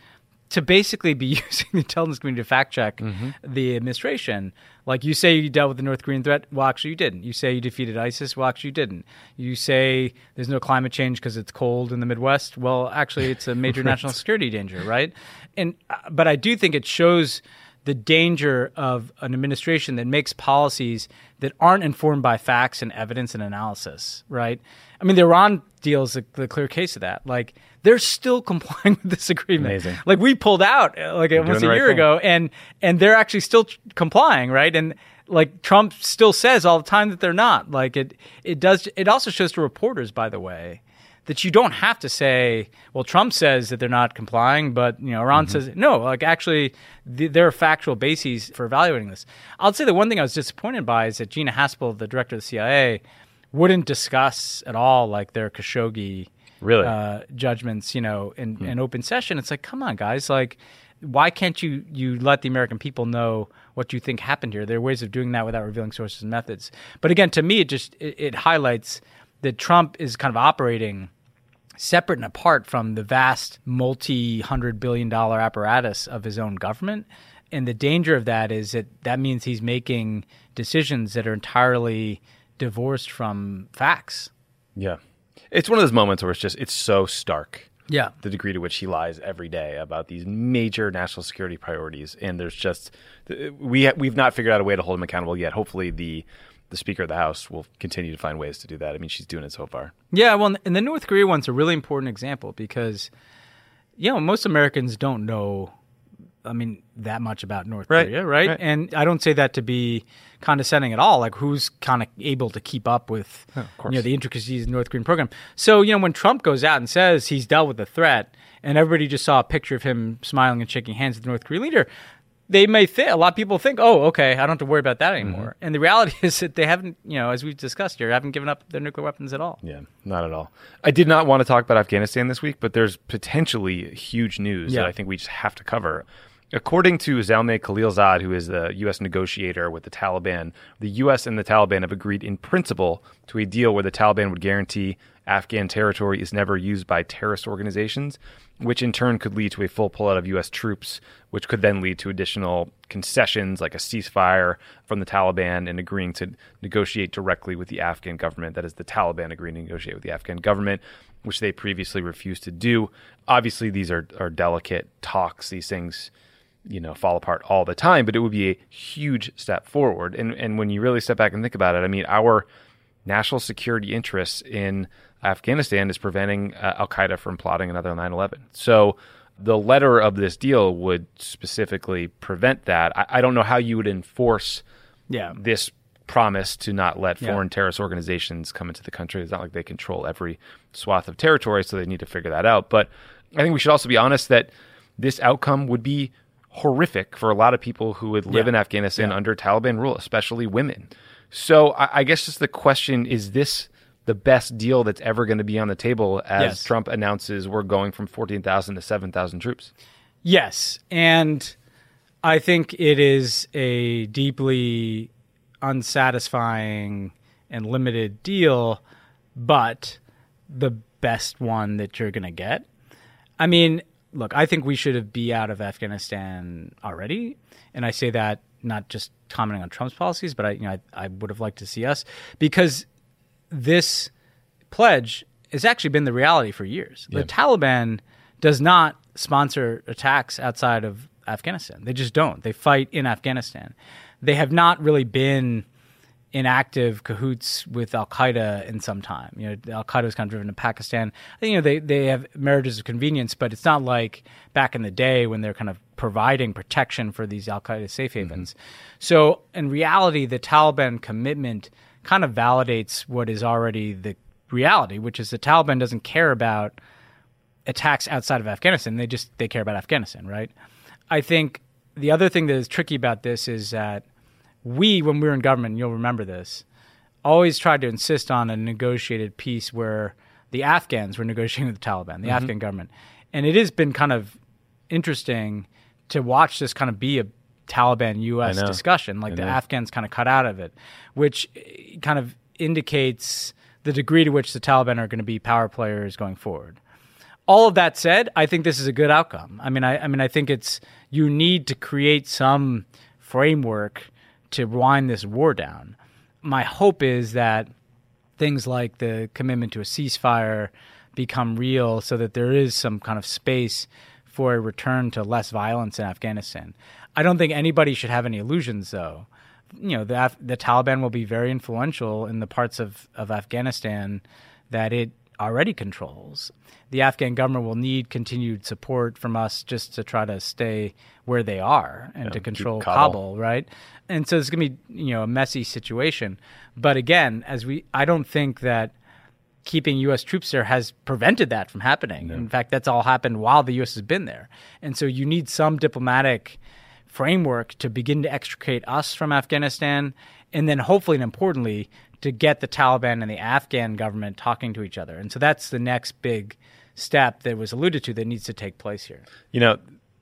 to basically be using the intelligence community to fact check Mm-hmm. the administration. Like you say you dealt with the North Korean threat, well, actually you didn't. You say you defeated ISIS, well, actually you didn't. You say there's no climate change because it's cold in the Midwest, well, actually it's a major national security danger, right? And uh, but I do think it shows the danger of an administration that makes policies that aren't informed by facts and evidence and analysis, right? I mean, the Iran deal is the clear case of that. Like, they're still complying with this agreement. Amazing. Like, we pulled out uh, like almost a right year thing. ago, and and they're actually still tr- complying, right? And like Trump still says all the time that they're not. Like it, it does. It also shows to reporters, by the way, that you don't have to say, well, Trump says that they're not complying, but you know, Iran Mm-hmm. says no. Like actually, th- there are factual bases for evaluating this. I'll say the one thing I was disappointed by is that Gina Haspel, the director of the CIA, wouldn't discuss at all like their Khashoggi Really? uh, judgments, you know, in, in open session. It's like, come on, guys, like. Why can't you you let the American people know what you think happened here? There are ways of doing that without revealing sources and methods. But again, to me, it just it, it highlights that Trump is kind of operating separate and apart from the vast multi hundred billion dollar apparatus of his own government. And the danger of that is that that means he's making decisions that are entirely divorced from facts. Yeah. It's one of those moments where it's just it's so stark. Yeah. The degree to which he lies every day about these major national security priorities and there's just we we've not figured out a way to hold him accountable yet. Hopefully the the speaker of the house will continue to find ways to do that. I mean, she's doing it so far. Yeah, well, and the North Korea one's a really important example because, you know, most Americans don't know, I mean, that much about North Right, Korea, right? right. And I don't say that to be condescending at all. Like, who's kind of able to keep up with, you know, the intricacies of the North Korean program? So, you know, when Trump goes out and says he's dealt with the threat, and everybody just saw a picture of him smiling and shaking hands with the North Korean leader. They may think a lot of people think, oh, okay, I don't have to worry about that mm-hmm. anymore. And the reality is that they haven't, you know, as we've discussed here, haven't given up their nuclear weapons at all. Yeah, not at all. I did not want to talk about Afghanistan this week, but there's potentially huge news Yeah. that I think we just have to cover. According to Zalmay Khalilzad, who is the U.S. negotiator with the Taliban, the U.S. and the Taliban have agreed in principle to a deal where the Taliban would guarantee Afghan territory is never used by terrorist organizations, which in turn could lead to a full pullout of U.S. troops, which could then lead to additional concessions like a ceasefire from the Taliban and agreeing to negotiate directly with the Afghan government. That is, the Taliban agreeing to negotiate with the Afghan government, which they previously refused to do. Obviously, these are, are delicate talks. These things you know fall apart all the time but it would be a huge step forward and and when you really step back and think about it i mean our national security interests in afghanistan is preventing uh, al-qaeda from plotting another 9-11 so the letter of this deal would specifically prevent that i, I don't know how you would enforce Yeah. this promise to not let Yeah. foreign terrorist organizations come into the country. It's not like they control every swath of territory, so they need to figure that out. But I think we should also be honest that this outcome would be horrific for a lot of people who would live Yeah. in Afghanistan under Taliban rule, especially women. So I, I guess just the question is this the best deal that's ever going to be on the table as Yes. Trump announces we're going from 14,000 to 7,000 troops? Yes, and I think it is a deeply unsatisfying and limited deal, but the best one that you're going to get. I mean, look, I think we should be out of Afghanistan already, and I say that not just commenting on Trump's policies, but I, you know, I, I would have liked to see us because this pledge has actually been the reality for years. The Taliban does not sponsor attacks outside of Afghanistan. They just don't. They fight in Afghanistan. They have not really been in active cahoots with Al Qaeda in some time. You know, Al Qaeda was kind of driven to Pakistan. You know, they, they have marriages of convenience, but it's not like back in the day when they're kind of providing protection for these Al Qaeda safe mm-hmm. havens. So, in reality, the Taliban commitment kind of validates what is already the reality, which is the Taliban doesn't care about attacks outside of Afghanistan. They just they care about Afghanistan, right? I think the other thing that is tricky about this is that we, when we were in government, you'll remember this, always tried to insist on a negotiated peace where the Afghans were negotiating with the Taliban, the Afghan government, and it has been kind of interesting to watch this kind of be a Taliban U.S. discussion, like the. Afghans kind of cut out of it, which eh, kind of indicates the degree to which the Taliban are going to be power players going forward all of that said, I think this is a good outcome. I mean, I, I mean, I think it's you need to create some framework to wind this war down. My hope is that things like the commitment to a ceasefire become real, so that there is some kind of space for a return to less violence in Afghanistan. I don't think anybody should have any illusions, though. You know, the Af- the Taliban will be very influential in the parts of, of Afghanistan that it already controls. The Afghan government will need continued support from us just to try to stay where they are and Yeah, to control Kabul. Kabul, right? And so it's going to be you know a messy situation. But again, as we, I don't think that keeping U.S. troops there has prevented that from happening. In fact, that's all happened while the U.S. has been there. And so you need some diplomatic framework to begin to extricate us from Afghanistan, and then hopefully and importantly, to get the Taliban and the Afghan government talking to each other. And so that's the next big step that was alluded to that needs to take place here. You know,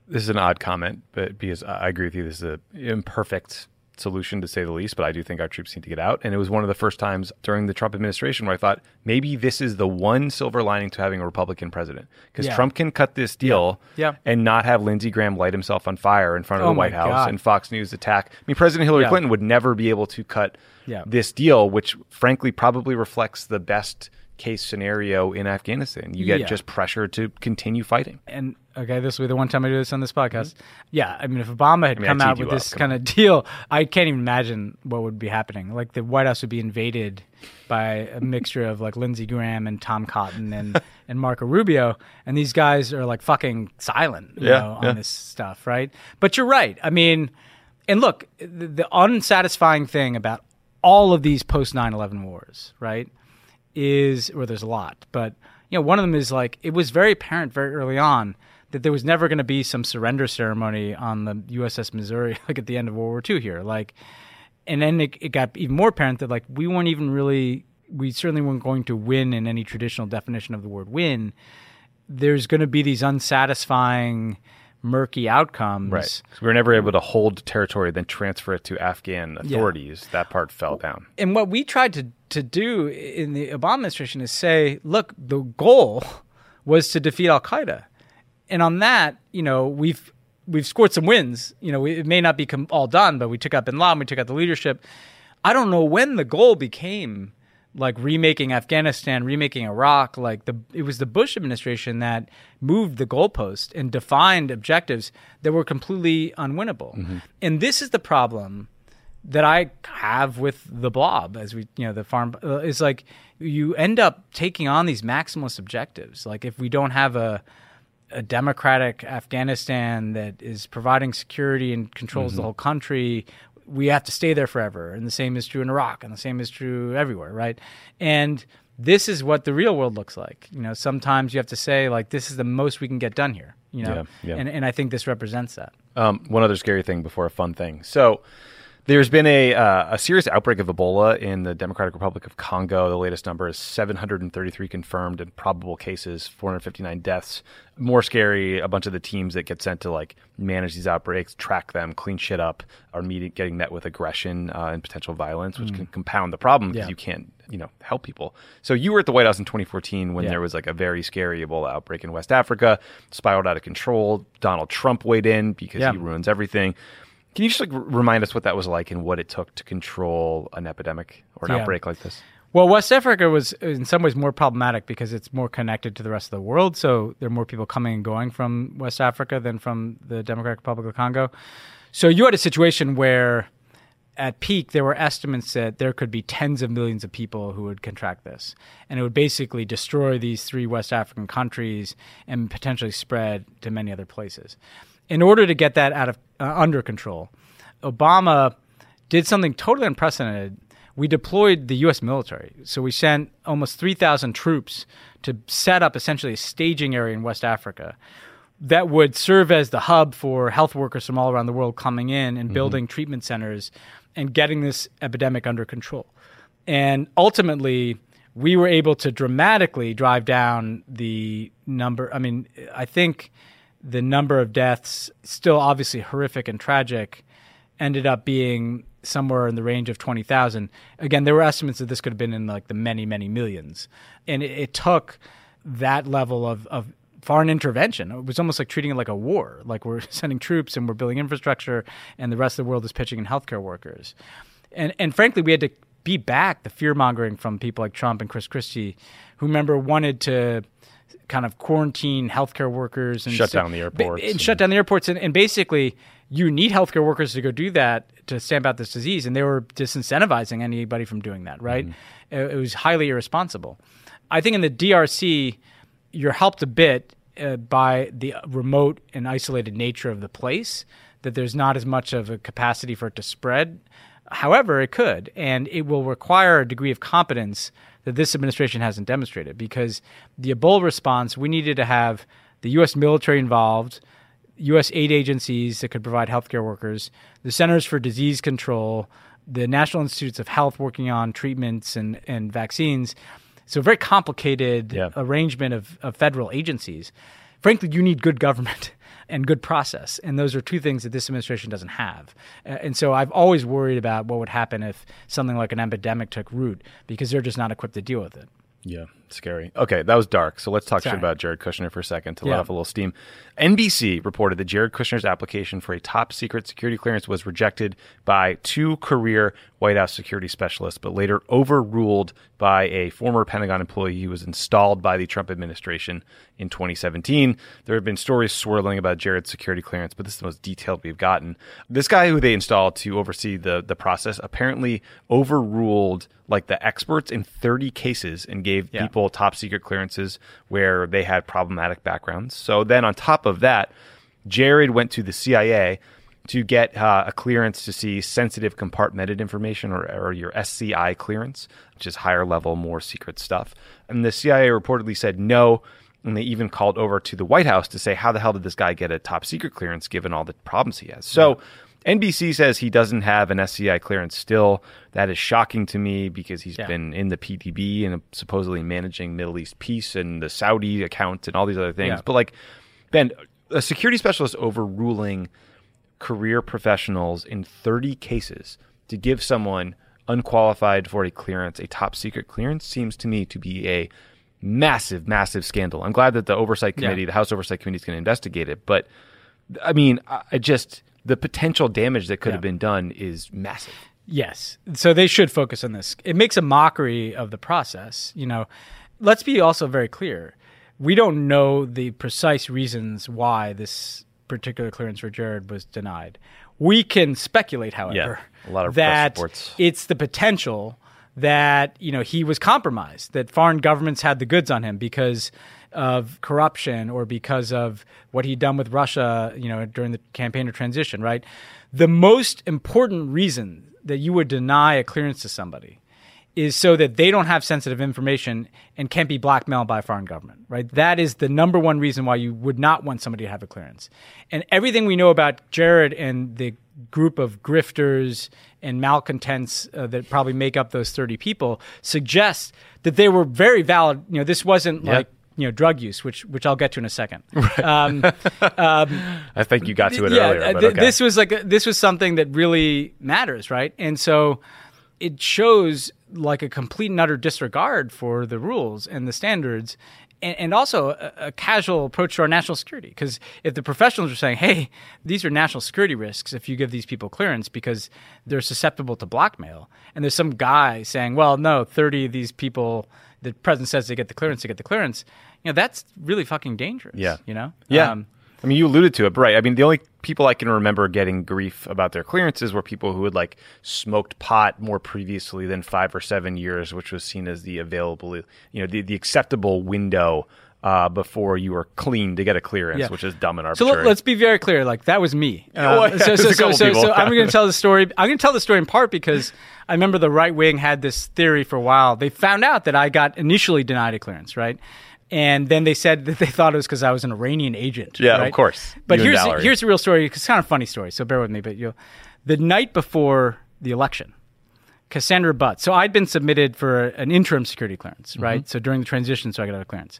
this is an odd comment, but because I agree with you, this is an imperfect solution to say the least. But I do think our troops need to get out, and it was one of the first times during the Trump administration where I thought maybe this is the one silver lining to having a Republican president because Yeah. Trump can cut this deal Yeah. and not have Lindsey Graham light himself on fire in front of Oh the White House God. and Fox News attack. I mean, President Hillary Yeah. Clinton would never be able to cut Yeah. this deal, which frankly probably reflects the best case scenario in Afghanistan. You get Yeah. just pressure to continue fighting. and okay, this will be the one time I do this on this podcast. Yeah, I mean, if Obama had Mm-hmm. I mean, come out with this kind of deal, I can't even imagine what would be happening. Like the White House would be invaded by a mixture of like Lindsey Graham and Tom Cotton and and Marco Rubio, and these guys are like fucking silent, you Yeah, know, on yeah. this stuff, right? But you're right. I mean, and look, the, the unsatisfying thing about all of these post 9/11 wars, right? Is or there's a lot, but you know, one of them is like it was very apparent very early on that there was never going to be some surrender ceremony on the USS Missouri like at the end of World War II here. Like and then it, it got even more apparent that like we weren't even really we certainly weren't going to win in any traditional definition of the word win. There's going to be these unsatisfying murky outcomes. Right. 'Cause we were never able to hold territory, then transfer it to Afghan authorities. That part fell down. and what we tried to to do in the Obama administration is say, look, the goal was to defeat Al Qaeda, and on that, you know, we've we've scored some wins. You know, we, it may not be com- all done, but we took out Bin Laden, we took out the leadership. I don't know when the goal became like remaking Afghanistan, remaking Iraq. Like the it was the Bush administration that moved the goalpost and defined objectives that were completely unwinnable. Mm-hmm. And this is the problem that I have with the blob as we you know the farm uh, is like you end up taking on these maximalist objectives. Like if we don't have a a democratic Afghanistan that is providing security and controls the whole country we have to stay there forever. And the same is true in Iraq and the same is true everywhere right? And this is what the real world looks like. You know sometimes you have to say like this is the most we can get done here you know? Yeah, yeah. and and I think this represents that. Um, one other scary thing before a fun thing. So there's been a uh, a serious outbreak of Ebola in the Democratic Republic of Congo. The latest number is 733 confirmed and probable cases, 459 deaths. More scary, a bunch of the teams that get sent to like manage these outbreaks, track them, clean shit up, are meeting, getting met with aggression uh, and potential violence, which can compound the problem because Yeah. you can't, you know, help people. So you were at the White House in 2014 when Yeah. there was like a very scary Ebola outbreak in West Africa, spiraled out of control. Donald Trump weighed in because Yeah. he ruins everything. Can you just like remind us what that was like and what it took to control an epidemic or an Yeah. outbreak like this? Well, West Africa was in some ways more problematic because it's more connected to the rest of the world. So there are more people coming and going from West Africa than from the Democratic Republic of Congo. So you had a situation where at peak there were estimates that there could be tens of millions of people who would contract this. And it would basically destroy these three West African countries and potentially spread to many other places. In order to get that out of uh, under control, Obama did something totally unprecedented. We deployed the U.S. military. So we sent almost 3,000 troops to set up essentially a staging area in West Africa that would serve as the hub for health workers from all around the world coming in and building treatment centers and getting this epidemic under control. And ultimately, we were able to dramatically drive down the number. I mean, I think the number of deaths, still obviously horrific and tragic, ended up being somewhere in the range of 20,000. Again, there were estimates that this could have been in like the many, many millions. And it, it took that level of, of foreign intervention. It was almost like treating it like a war. Like we're sending troops and we're building infrastructure and the rest of the world is pitching in healthcare workers. And and frankly, we had to beat back the fear mongering from people like Trump and Chris Christie, who remember wanted to kind of quarantine healthcare workers and Shut down the airports and and- shut down the airports and, and basically you need healthcare workers to go do that to stamp out this disease, and they were disincentivizing anybody from doing that. Right? Mm-hmm. It, it was highly irresponsible. I think in the DRC, you're helped a bit uh, by the remote and isolated nature of the place. That there's not as much of a capacity for it to spread. However, it could, and it will require a degree of competence that this administration hasn't demonstrated. Because the Ebola response, we needed to have the U.S. military involved, U.S. aid agencies that could provide healthcare workers, the Centers for Disease Control, the National Institutes of Health working on treatments and, and vaccines. So, a very complicated Yeah. arrangement of, of federal agencies. Frankly, you need good government and good process. And those are two things that this administration doesn't have. And so I've always worried about what would happen if something like an epidemic took root because they're just not equipped to deal with it. Yeah, scary. Okay, that was dark. So let's talk shit about Jared Kushner for a second to let off a little steam. NBC reported that Jared Kushner's application for a top secret security clearance was rejected by two career White House security specialists, but later overruled by a former Pentagon employee who was installed by the Trump administration in 2017. There have been stories swirling about Jared's security clearance, but this is the most detailed we've gotten. This guy who they installed to oversee the the process apparently overruled like the experts in 30 cases and gave Yeah. people top secret clearances where they had problematic backgrounds. So then on top of that, Jared went to the CIA to get uh, a clearance to see sensitive compartmented information or, or your SCI clearance, which is higher level, more secret stuff. And the CIA reportedly said no. And they even called over to the White House to say, how the hell did this guy get a top secret clearance given all the problems he has? So NBC says he doesn't have an SCI clearance still. That is shocking to me because he's Yeah. been in the PDB and supposedly managing Middle East peace and the Saudi account and all these other things. Yeah. But like, Ben, a security specialist overruling career professionals in 30 cases to give someone unqualified for a clearance, a top secret clearance, seems to me to be a massive, massive scandal. I'm glad that the oversight Yeah. committee, the House Oversight Committee, is going to investigate it. But I mean, I I just the potential damage that could Yeah. have been done is massive. Yes. So they should focus on this. It makes a mockery of the process. You know, let's be also very clear. We don't know the precise reasons why this particular clearance for Jared was denied. We can speculate, however, a lot of that it's the potential that you know he was compromised, that foreign governments had the goods on him because of corruption or because of what he'd done with Russia, you know, during the campaign of transition, right? The most important reason that you would deny a clearance to somebody is so that they don't have sensitive information and can't be blackmailed by a foreign government, right? That is the number one reason why you would not want somebody to have a clearance. And everything we know about Jared and the group of grifters and malcontents uh, that probably make up those 30 people suggests that they were very valid. You know, this wasn't Yeah. like, you know, drug use, which which I'll get to in a second. Um, I think you got to it yeah, earlier, but th- okay. this was like a, this was something that really matters, right? And so it shows like a complete and utter disregard for the rules and the standards, and, and also a, a casual approach to our national security. Because if the professionals are saying, "Hey, these are national security risks," if you give these people clearance because they're susceptible to blackmail, and there's some guy saying, "Well, no, thirty of these people." The president says to get the clearance, to get the clearance. You know, that's really fucking dangerous. Yeah. You know? Yeah. Um, I mean, you alluded to it, but right. I mean, the only people I can remember getting grief about their clearances were people who had like smoked pot more previously than five or seven years, which was seen as the available, you know, the, the acceptable window uh, before you were clean to get a clearance, Yeah. which is dumb and So arbitrary. let, us be very clear. Like that was me. Yeah, well, Uh, yeah, so, so, so, so, so I'm going to tell the story. I'm going to tell the story in part because I remember the right wing had this theory for a while. They found out that I got initially denied a clearance, right? And then they said that they thought it was because I was an Iranian agent. Yeah, of course. But You here's Valerie. here's the real story. It's kind of a funny story, so bear with me. But you, the night before the election, Cassandra Butt. So I'd been submitted for an interim security clearance, right? So during the transition, so I got a clearance.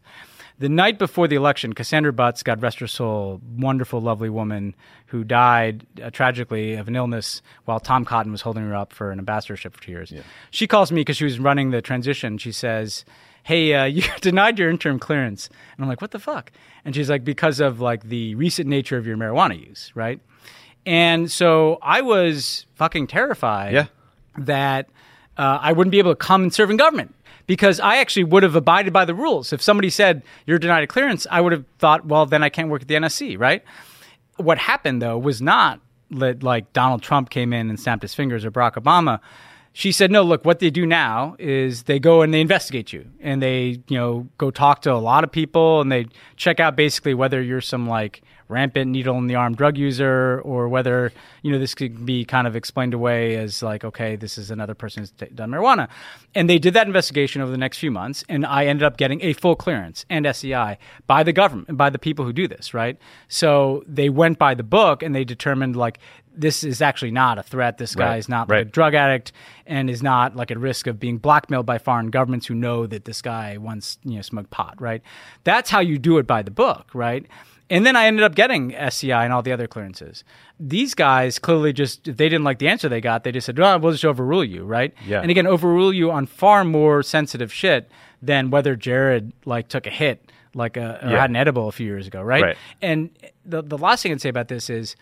The night before the election, Cassandra Butts, God rest her soul, wonderful, lovely woman who died uh, tragically of an illness while Tom Cotton was holding her up for an ambassadorship for two years. She calls me because she was running the transition. She says, "Hey, uh, you denied your interim clearance," and I'm like, "What the fuck?" And she's like, "Because of like the recent nature of your marijuana use, right?" And so I was fucking terrified Yeah. that uh, I wouldn't be able to come and serve in government because I actually would have abided by the rules. If somebody said you're denied a clearance, I would have thought, well, then I can't work at the NSC, right? What happened though was not let, like Donald Trump came in and snapped his fingers or Barack Obama. She said, no, look, what they do now is they go and they investigate you and they, you know, go talk to a lot of people and they check out basically whether you're some like rampant needle in the arm drug user or whether you know this could be kind of explained away as like okay this is another person who's done marijuana and they did that investigation over the next few months and i ended up getting a full clearance and SCI by the government by the people who do this right so they went by the book and they determined like this is actually not a threat. This guy Right, is not like right. a drug addict and is not like at risk of being blackmailed by foreign governments who know that this guy once you know smoked pot. Right. That's how you do it by the book. Right. And then I ended up getting SCI and all the other clearances. These guys clearly just they didn't like the answer they got. They just said, "Oh, we'll just overrule you." Right. Yeah. And again, overrule you on far more sensitive shit than whether Jared like took a hit like a, or Yeah. had an edible a few years ago. Right. Right. And the the last thing I'd say about this is,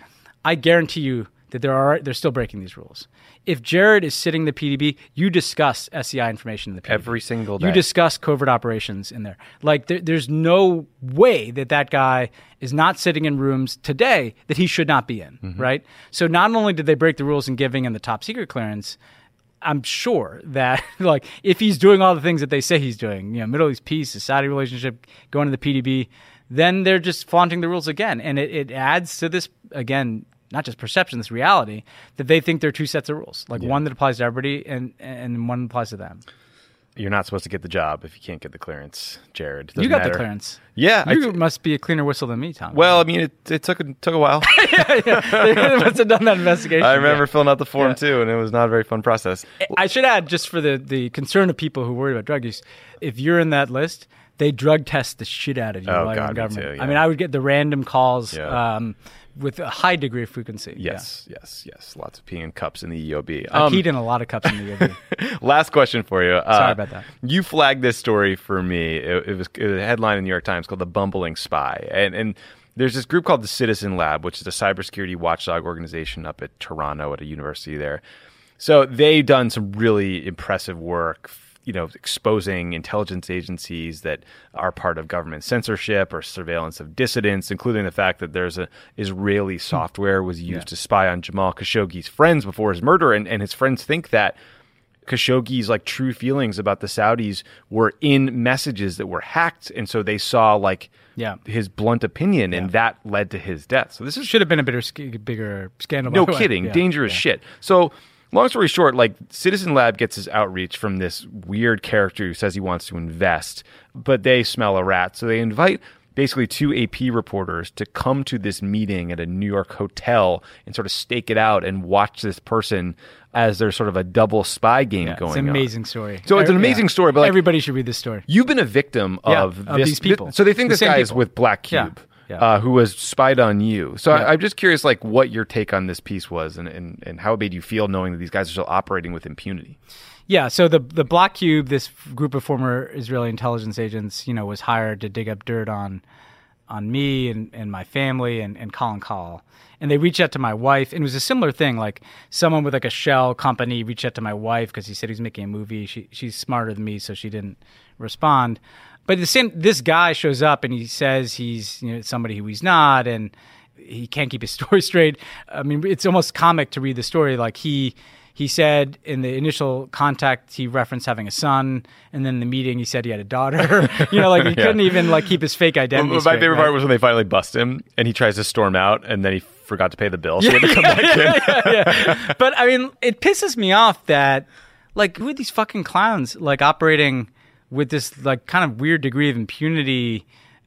I guarantee you that there are they're still breaking these rules. If Jared is sitting the PDB, you discuss SCI information in the PDB Every single day. You discuss covert operations in there. Like there, there's no way that that guy is not sitting in rooms today that he should not be in. Mm-hmm. Right. So not only did they break the rules in giving him the top secret clearance. I'm sure that like if he's doing all the things that they say he's doing, you know, Middle East peace, the Saudi relationship, going to the PDB, then they're just flaunting the rules again, and it, it adds to this again, not just perception, this reality that they think there are two sets of rules, like one that applies to everybody and and one applies to them. You're not supposed to get the job if you can't get the clearance, Jared. you Doesn't got matter. the clearance. Yeah, you t- must be a cleaner whistle than me, Tom. Well, I mean, it, it took a, took a while. they must have done that investigation. I remember Yeah. filling out the form Yeah. too, and it was not a very fun process. I should add, just for the, the concern of people who worry about drug use, if you're in that list, they drug test the shit out of you Oh, God, in me government. too, yeah. I mean, I would get the random calls Yeah. um, with a high degree of frequency. Yes, yes, yes. Lots of peeing in cups in the EOB. Yeah. I Um, peed in a lot of cups in the EOB. Last question for you. Uh, Sorry about that. You flagged this story for me. It, it was it was a headline in the New York Times called "The Bumbling Spy," and and there's this group called the Citizen Lab, which is a cybersecurity watchdog organization up at Toronto at a university there. So they've done some really impressive work. You know, exposing intelligence agencies that are part of government censorship or surveillance of dissidents, including the fact that there's a Israeli hmm. software was used to spy on Jamal Khashoggi's friends before his murder, and, and his friends think that Khashoggi's like true feelings about the Saudis were in messages that were hacked, and so they saw like Yeah. his blunt opinion, and that led to his death. So this is Should have been a bigger, bigger scandal. no by the way. kidding, Yeah. dangerous Yeah. shit. So long story short, like Citizen Lab gets his outreach from this weird character who says he wants to invest, but they smell a rat, so they invite. Basically, two AP reporters to come to this meeting at a New York hotel and sort of stake it out and watch this person as there's sort of a double spy game Yeah, going on. it's an on. amazing story. So it's an Yeah. amazing story, but like, everybody should read this story. You've been a victim Yeah, of, of these people. So they think The this guy is with Black Yeah, Cube, yeah. Uh, who was spied on you. So Yeah. I, I'm just curious, like, what your take on this piece was, and, and, and how it made you feel knowing that these guys are still operating with impunity. Yeah, so the the Black Cube, this group of former Israeli intelligence agents, you know, was hired to dig up dirt on on me and, and my family and, and Colin Kahl. And they reached out to my wife, and it was a similar thing. Like someone with like a shell company reached out to my wife because he said he was making a movie. She she's smarter than me, so she didn't respond. But the same, this guy shows up and he says he's you know somebody who he's not, and he can't keep his story straight. I mean, it's almost comic to read the story. Like he he said in the initial contact he referenced having a son, and then in the meeting he said he had a daughter. you know, like he Yeah. couldn't even like keep his fake identity. my straight, favorite right? part was when they finally bust him, and he tries to storm out, and then he forgot to pay the bill, so he had to come back in. but I mean, it pisses me off that like who are these fucking clowns like operating with this like kind of weird degree of impunity,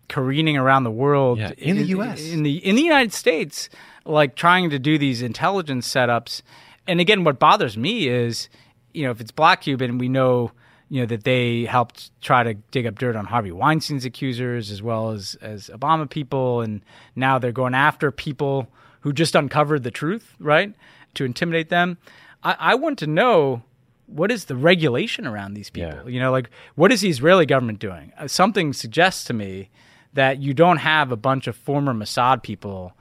careening around the world Yeah, in the US. in the in the United States, like trying to do these intelligence setups. And again, what bothers me is, you know, if it's Black Cube and we know. You know that they helped try to dig up dirt on Harvey Weinstein's accusers as well as as Obama people, and now they're going after people who just uncovered the truth, right? To intimidate them. I, I want to know what is the regulation around these people? Yeah. You know, like what is the Israeli government doing? Uh, something suggests to me that you don't have a bunch of former Mossad people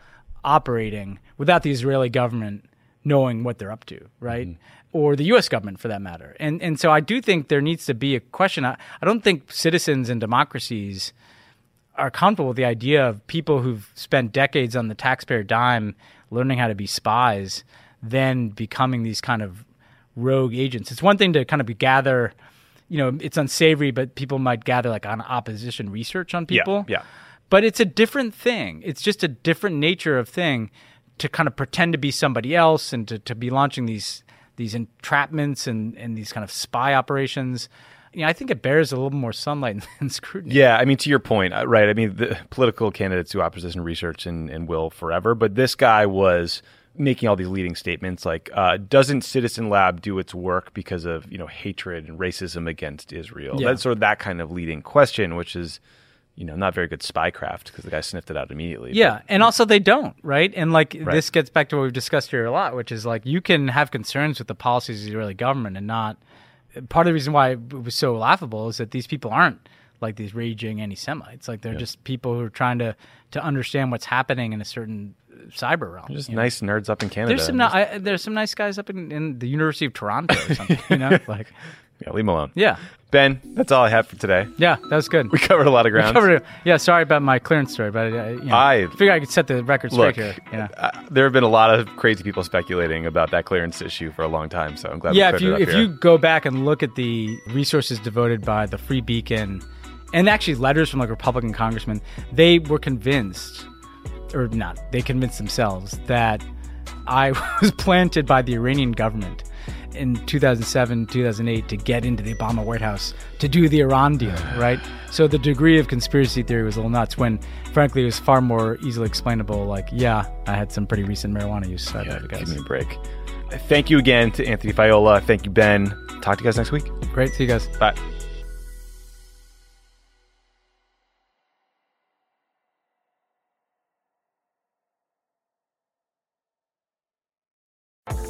operating without the Israeli government knowing what they're up to, right? Or the U.S. government, for that matter. And and so I do think there needs to be a question. I, I don't think citizens and democracies are comfortable with the idea of people who've spent decades on the taxpayer dime learning how to be spies then becoming these kind of rogue agents. It's one thing to kind of be gather, you know, it's unsavory, but people might gather like on opposition research on people. Yeah. yeah. But it's a different thing. It's just a different nature of thing to kind of pretend to be somebody else and to, to be launching these these entrapments and, and these kind of spy operations. You know, I think it bears a little more sunlight and scrutiny. Yeah, I mean, to your point, uh, right? I mean, the political candidates do opposition research and, and will forever, but this guy was making all these leading statements like, uh, "Doesn't Citizen Lab do its work because of you know hatred and racism against Israel?" Yeah. That's sort of that kind of leading question, which is you know not very good spycraft because the guy sniffed it out immediately. Yeah, and also they don't, right? And like Right. this gets back to what we've discussed here a lot, which is like you can have concerns with the policies of the Israeli government and not. Part of the reason why it was so laughable is that these people aren't like these raging anti-Semites. Like they're just people who are trying to to understand what's happening in a certain cyber realm. Just you know? nice nerds up in Canada. There's some ni- I, there's some nice guys up in, in the University of Toronto or something. you know, like yeah, leave him alone. yeah, Ben, that's all I have for today. yeah, that was good. We covered a lot of ground. Covered. Yeah, sorry about my clearance story, but uh, you know, I- figure I could set the record straight Look, here. Yeah. uh, there have been a lot of crazy people speculating about that clearance issue for a long time, so I'm glad. yeah, if you if here. you go back and look at the resources devoted by the Free Beacon, and actually letters from like Republican congressmen, they were convinced, or not, they convinced themselves that I was planted by the Iranian government in 2007, 2008 to get into the Obama White House to do the Iran deal, right? So the degree of conspiracy theory was a little nuts when, frankly, it was far more easily explainable. Like, yeah, I had some pretty recent marijuana use. So yeah, give me a break. Thank you again to Anthony Faiola. Thank you, Ben. Talk to you guys next week. Great. See you guys. Bye.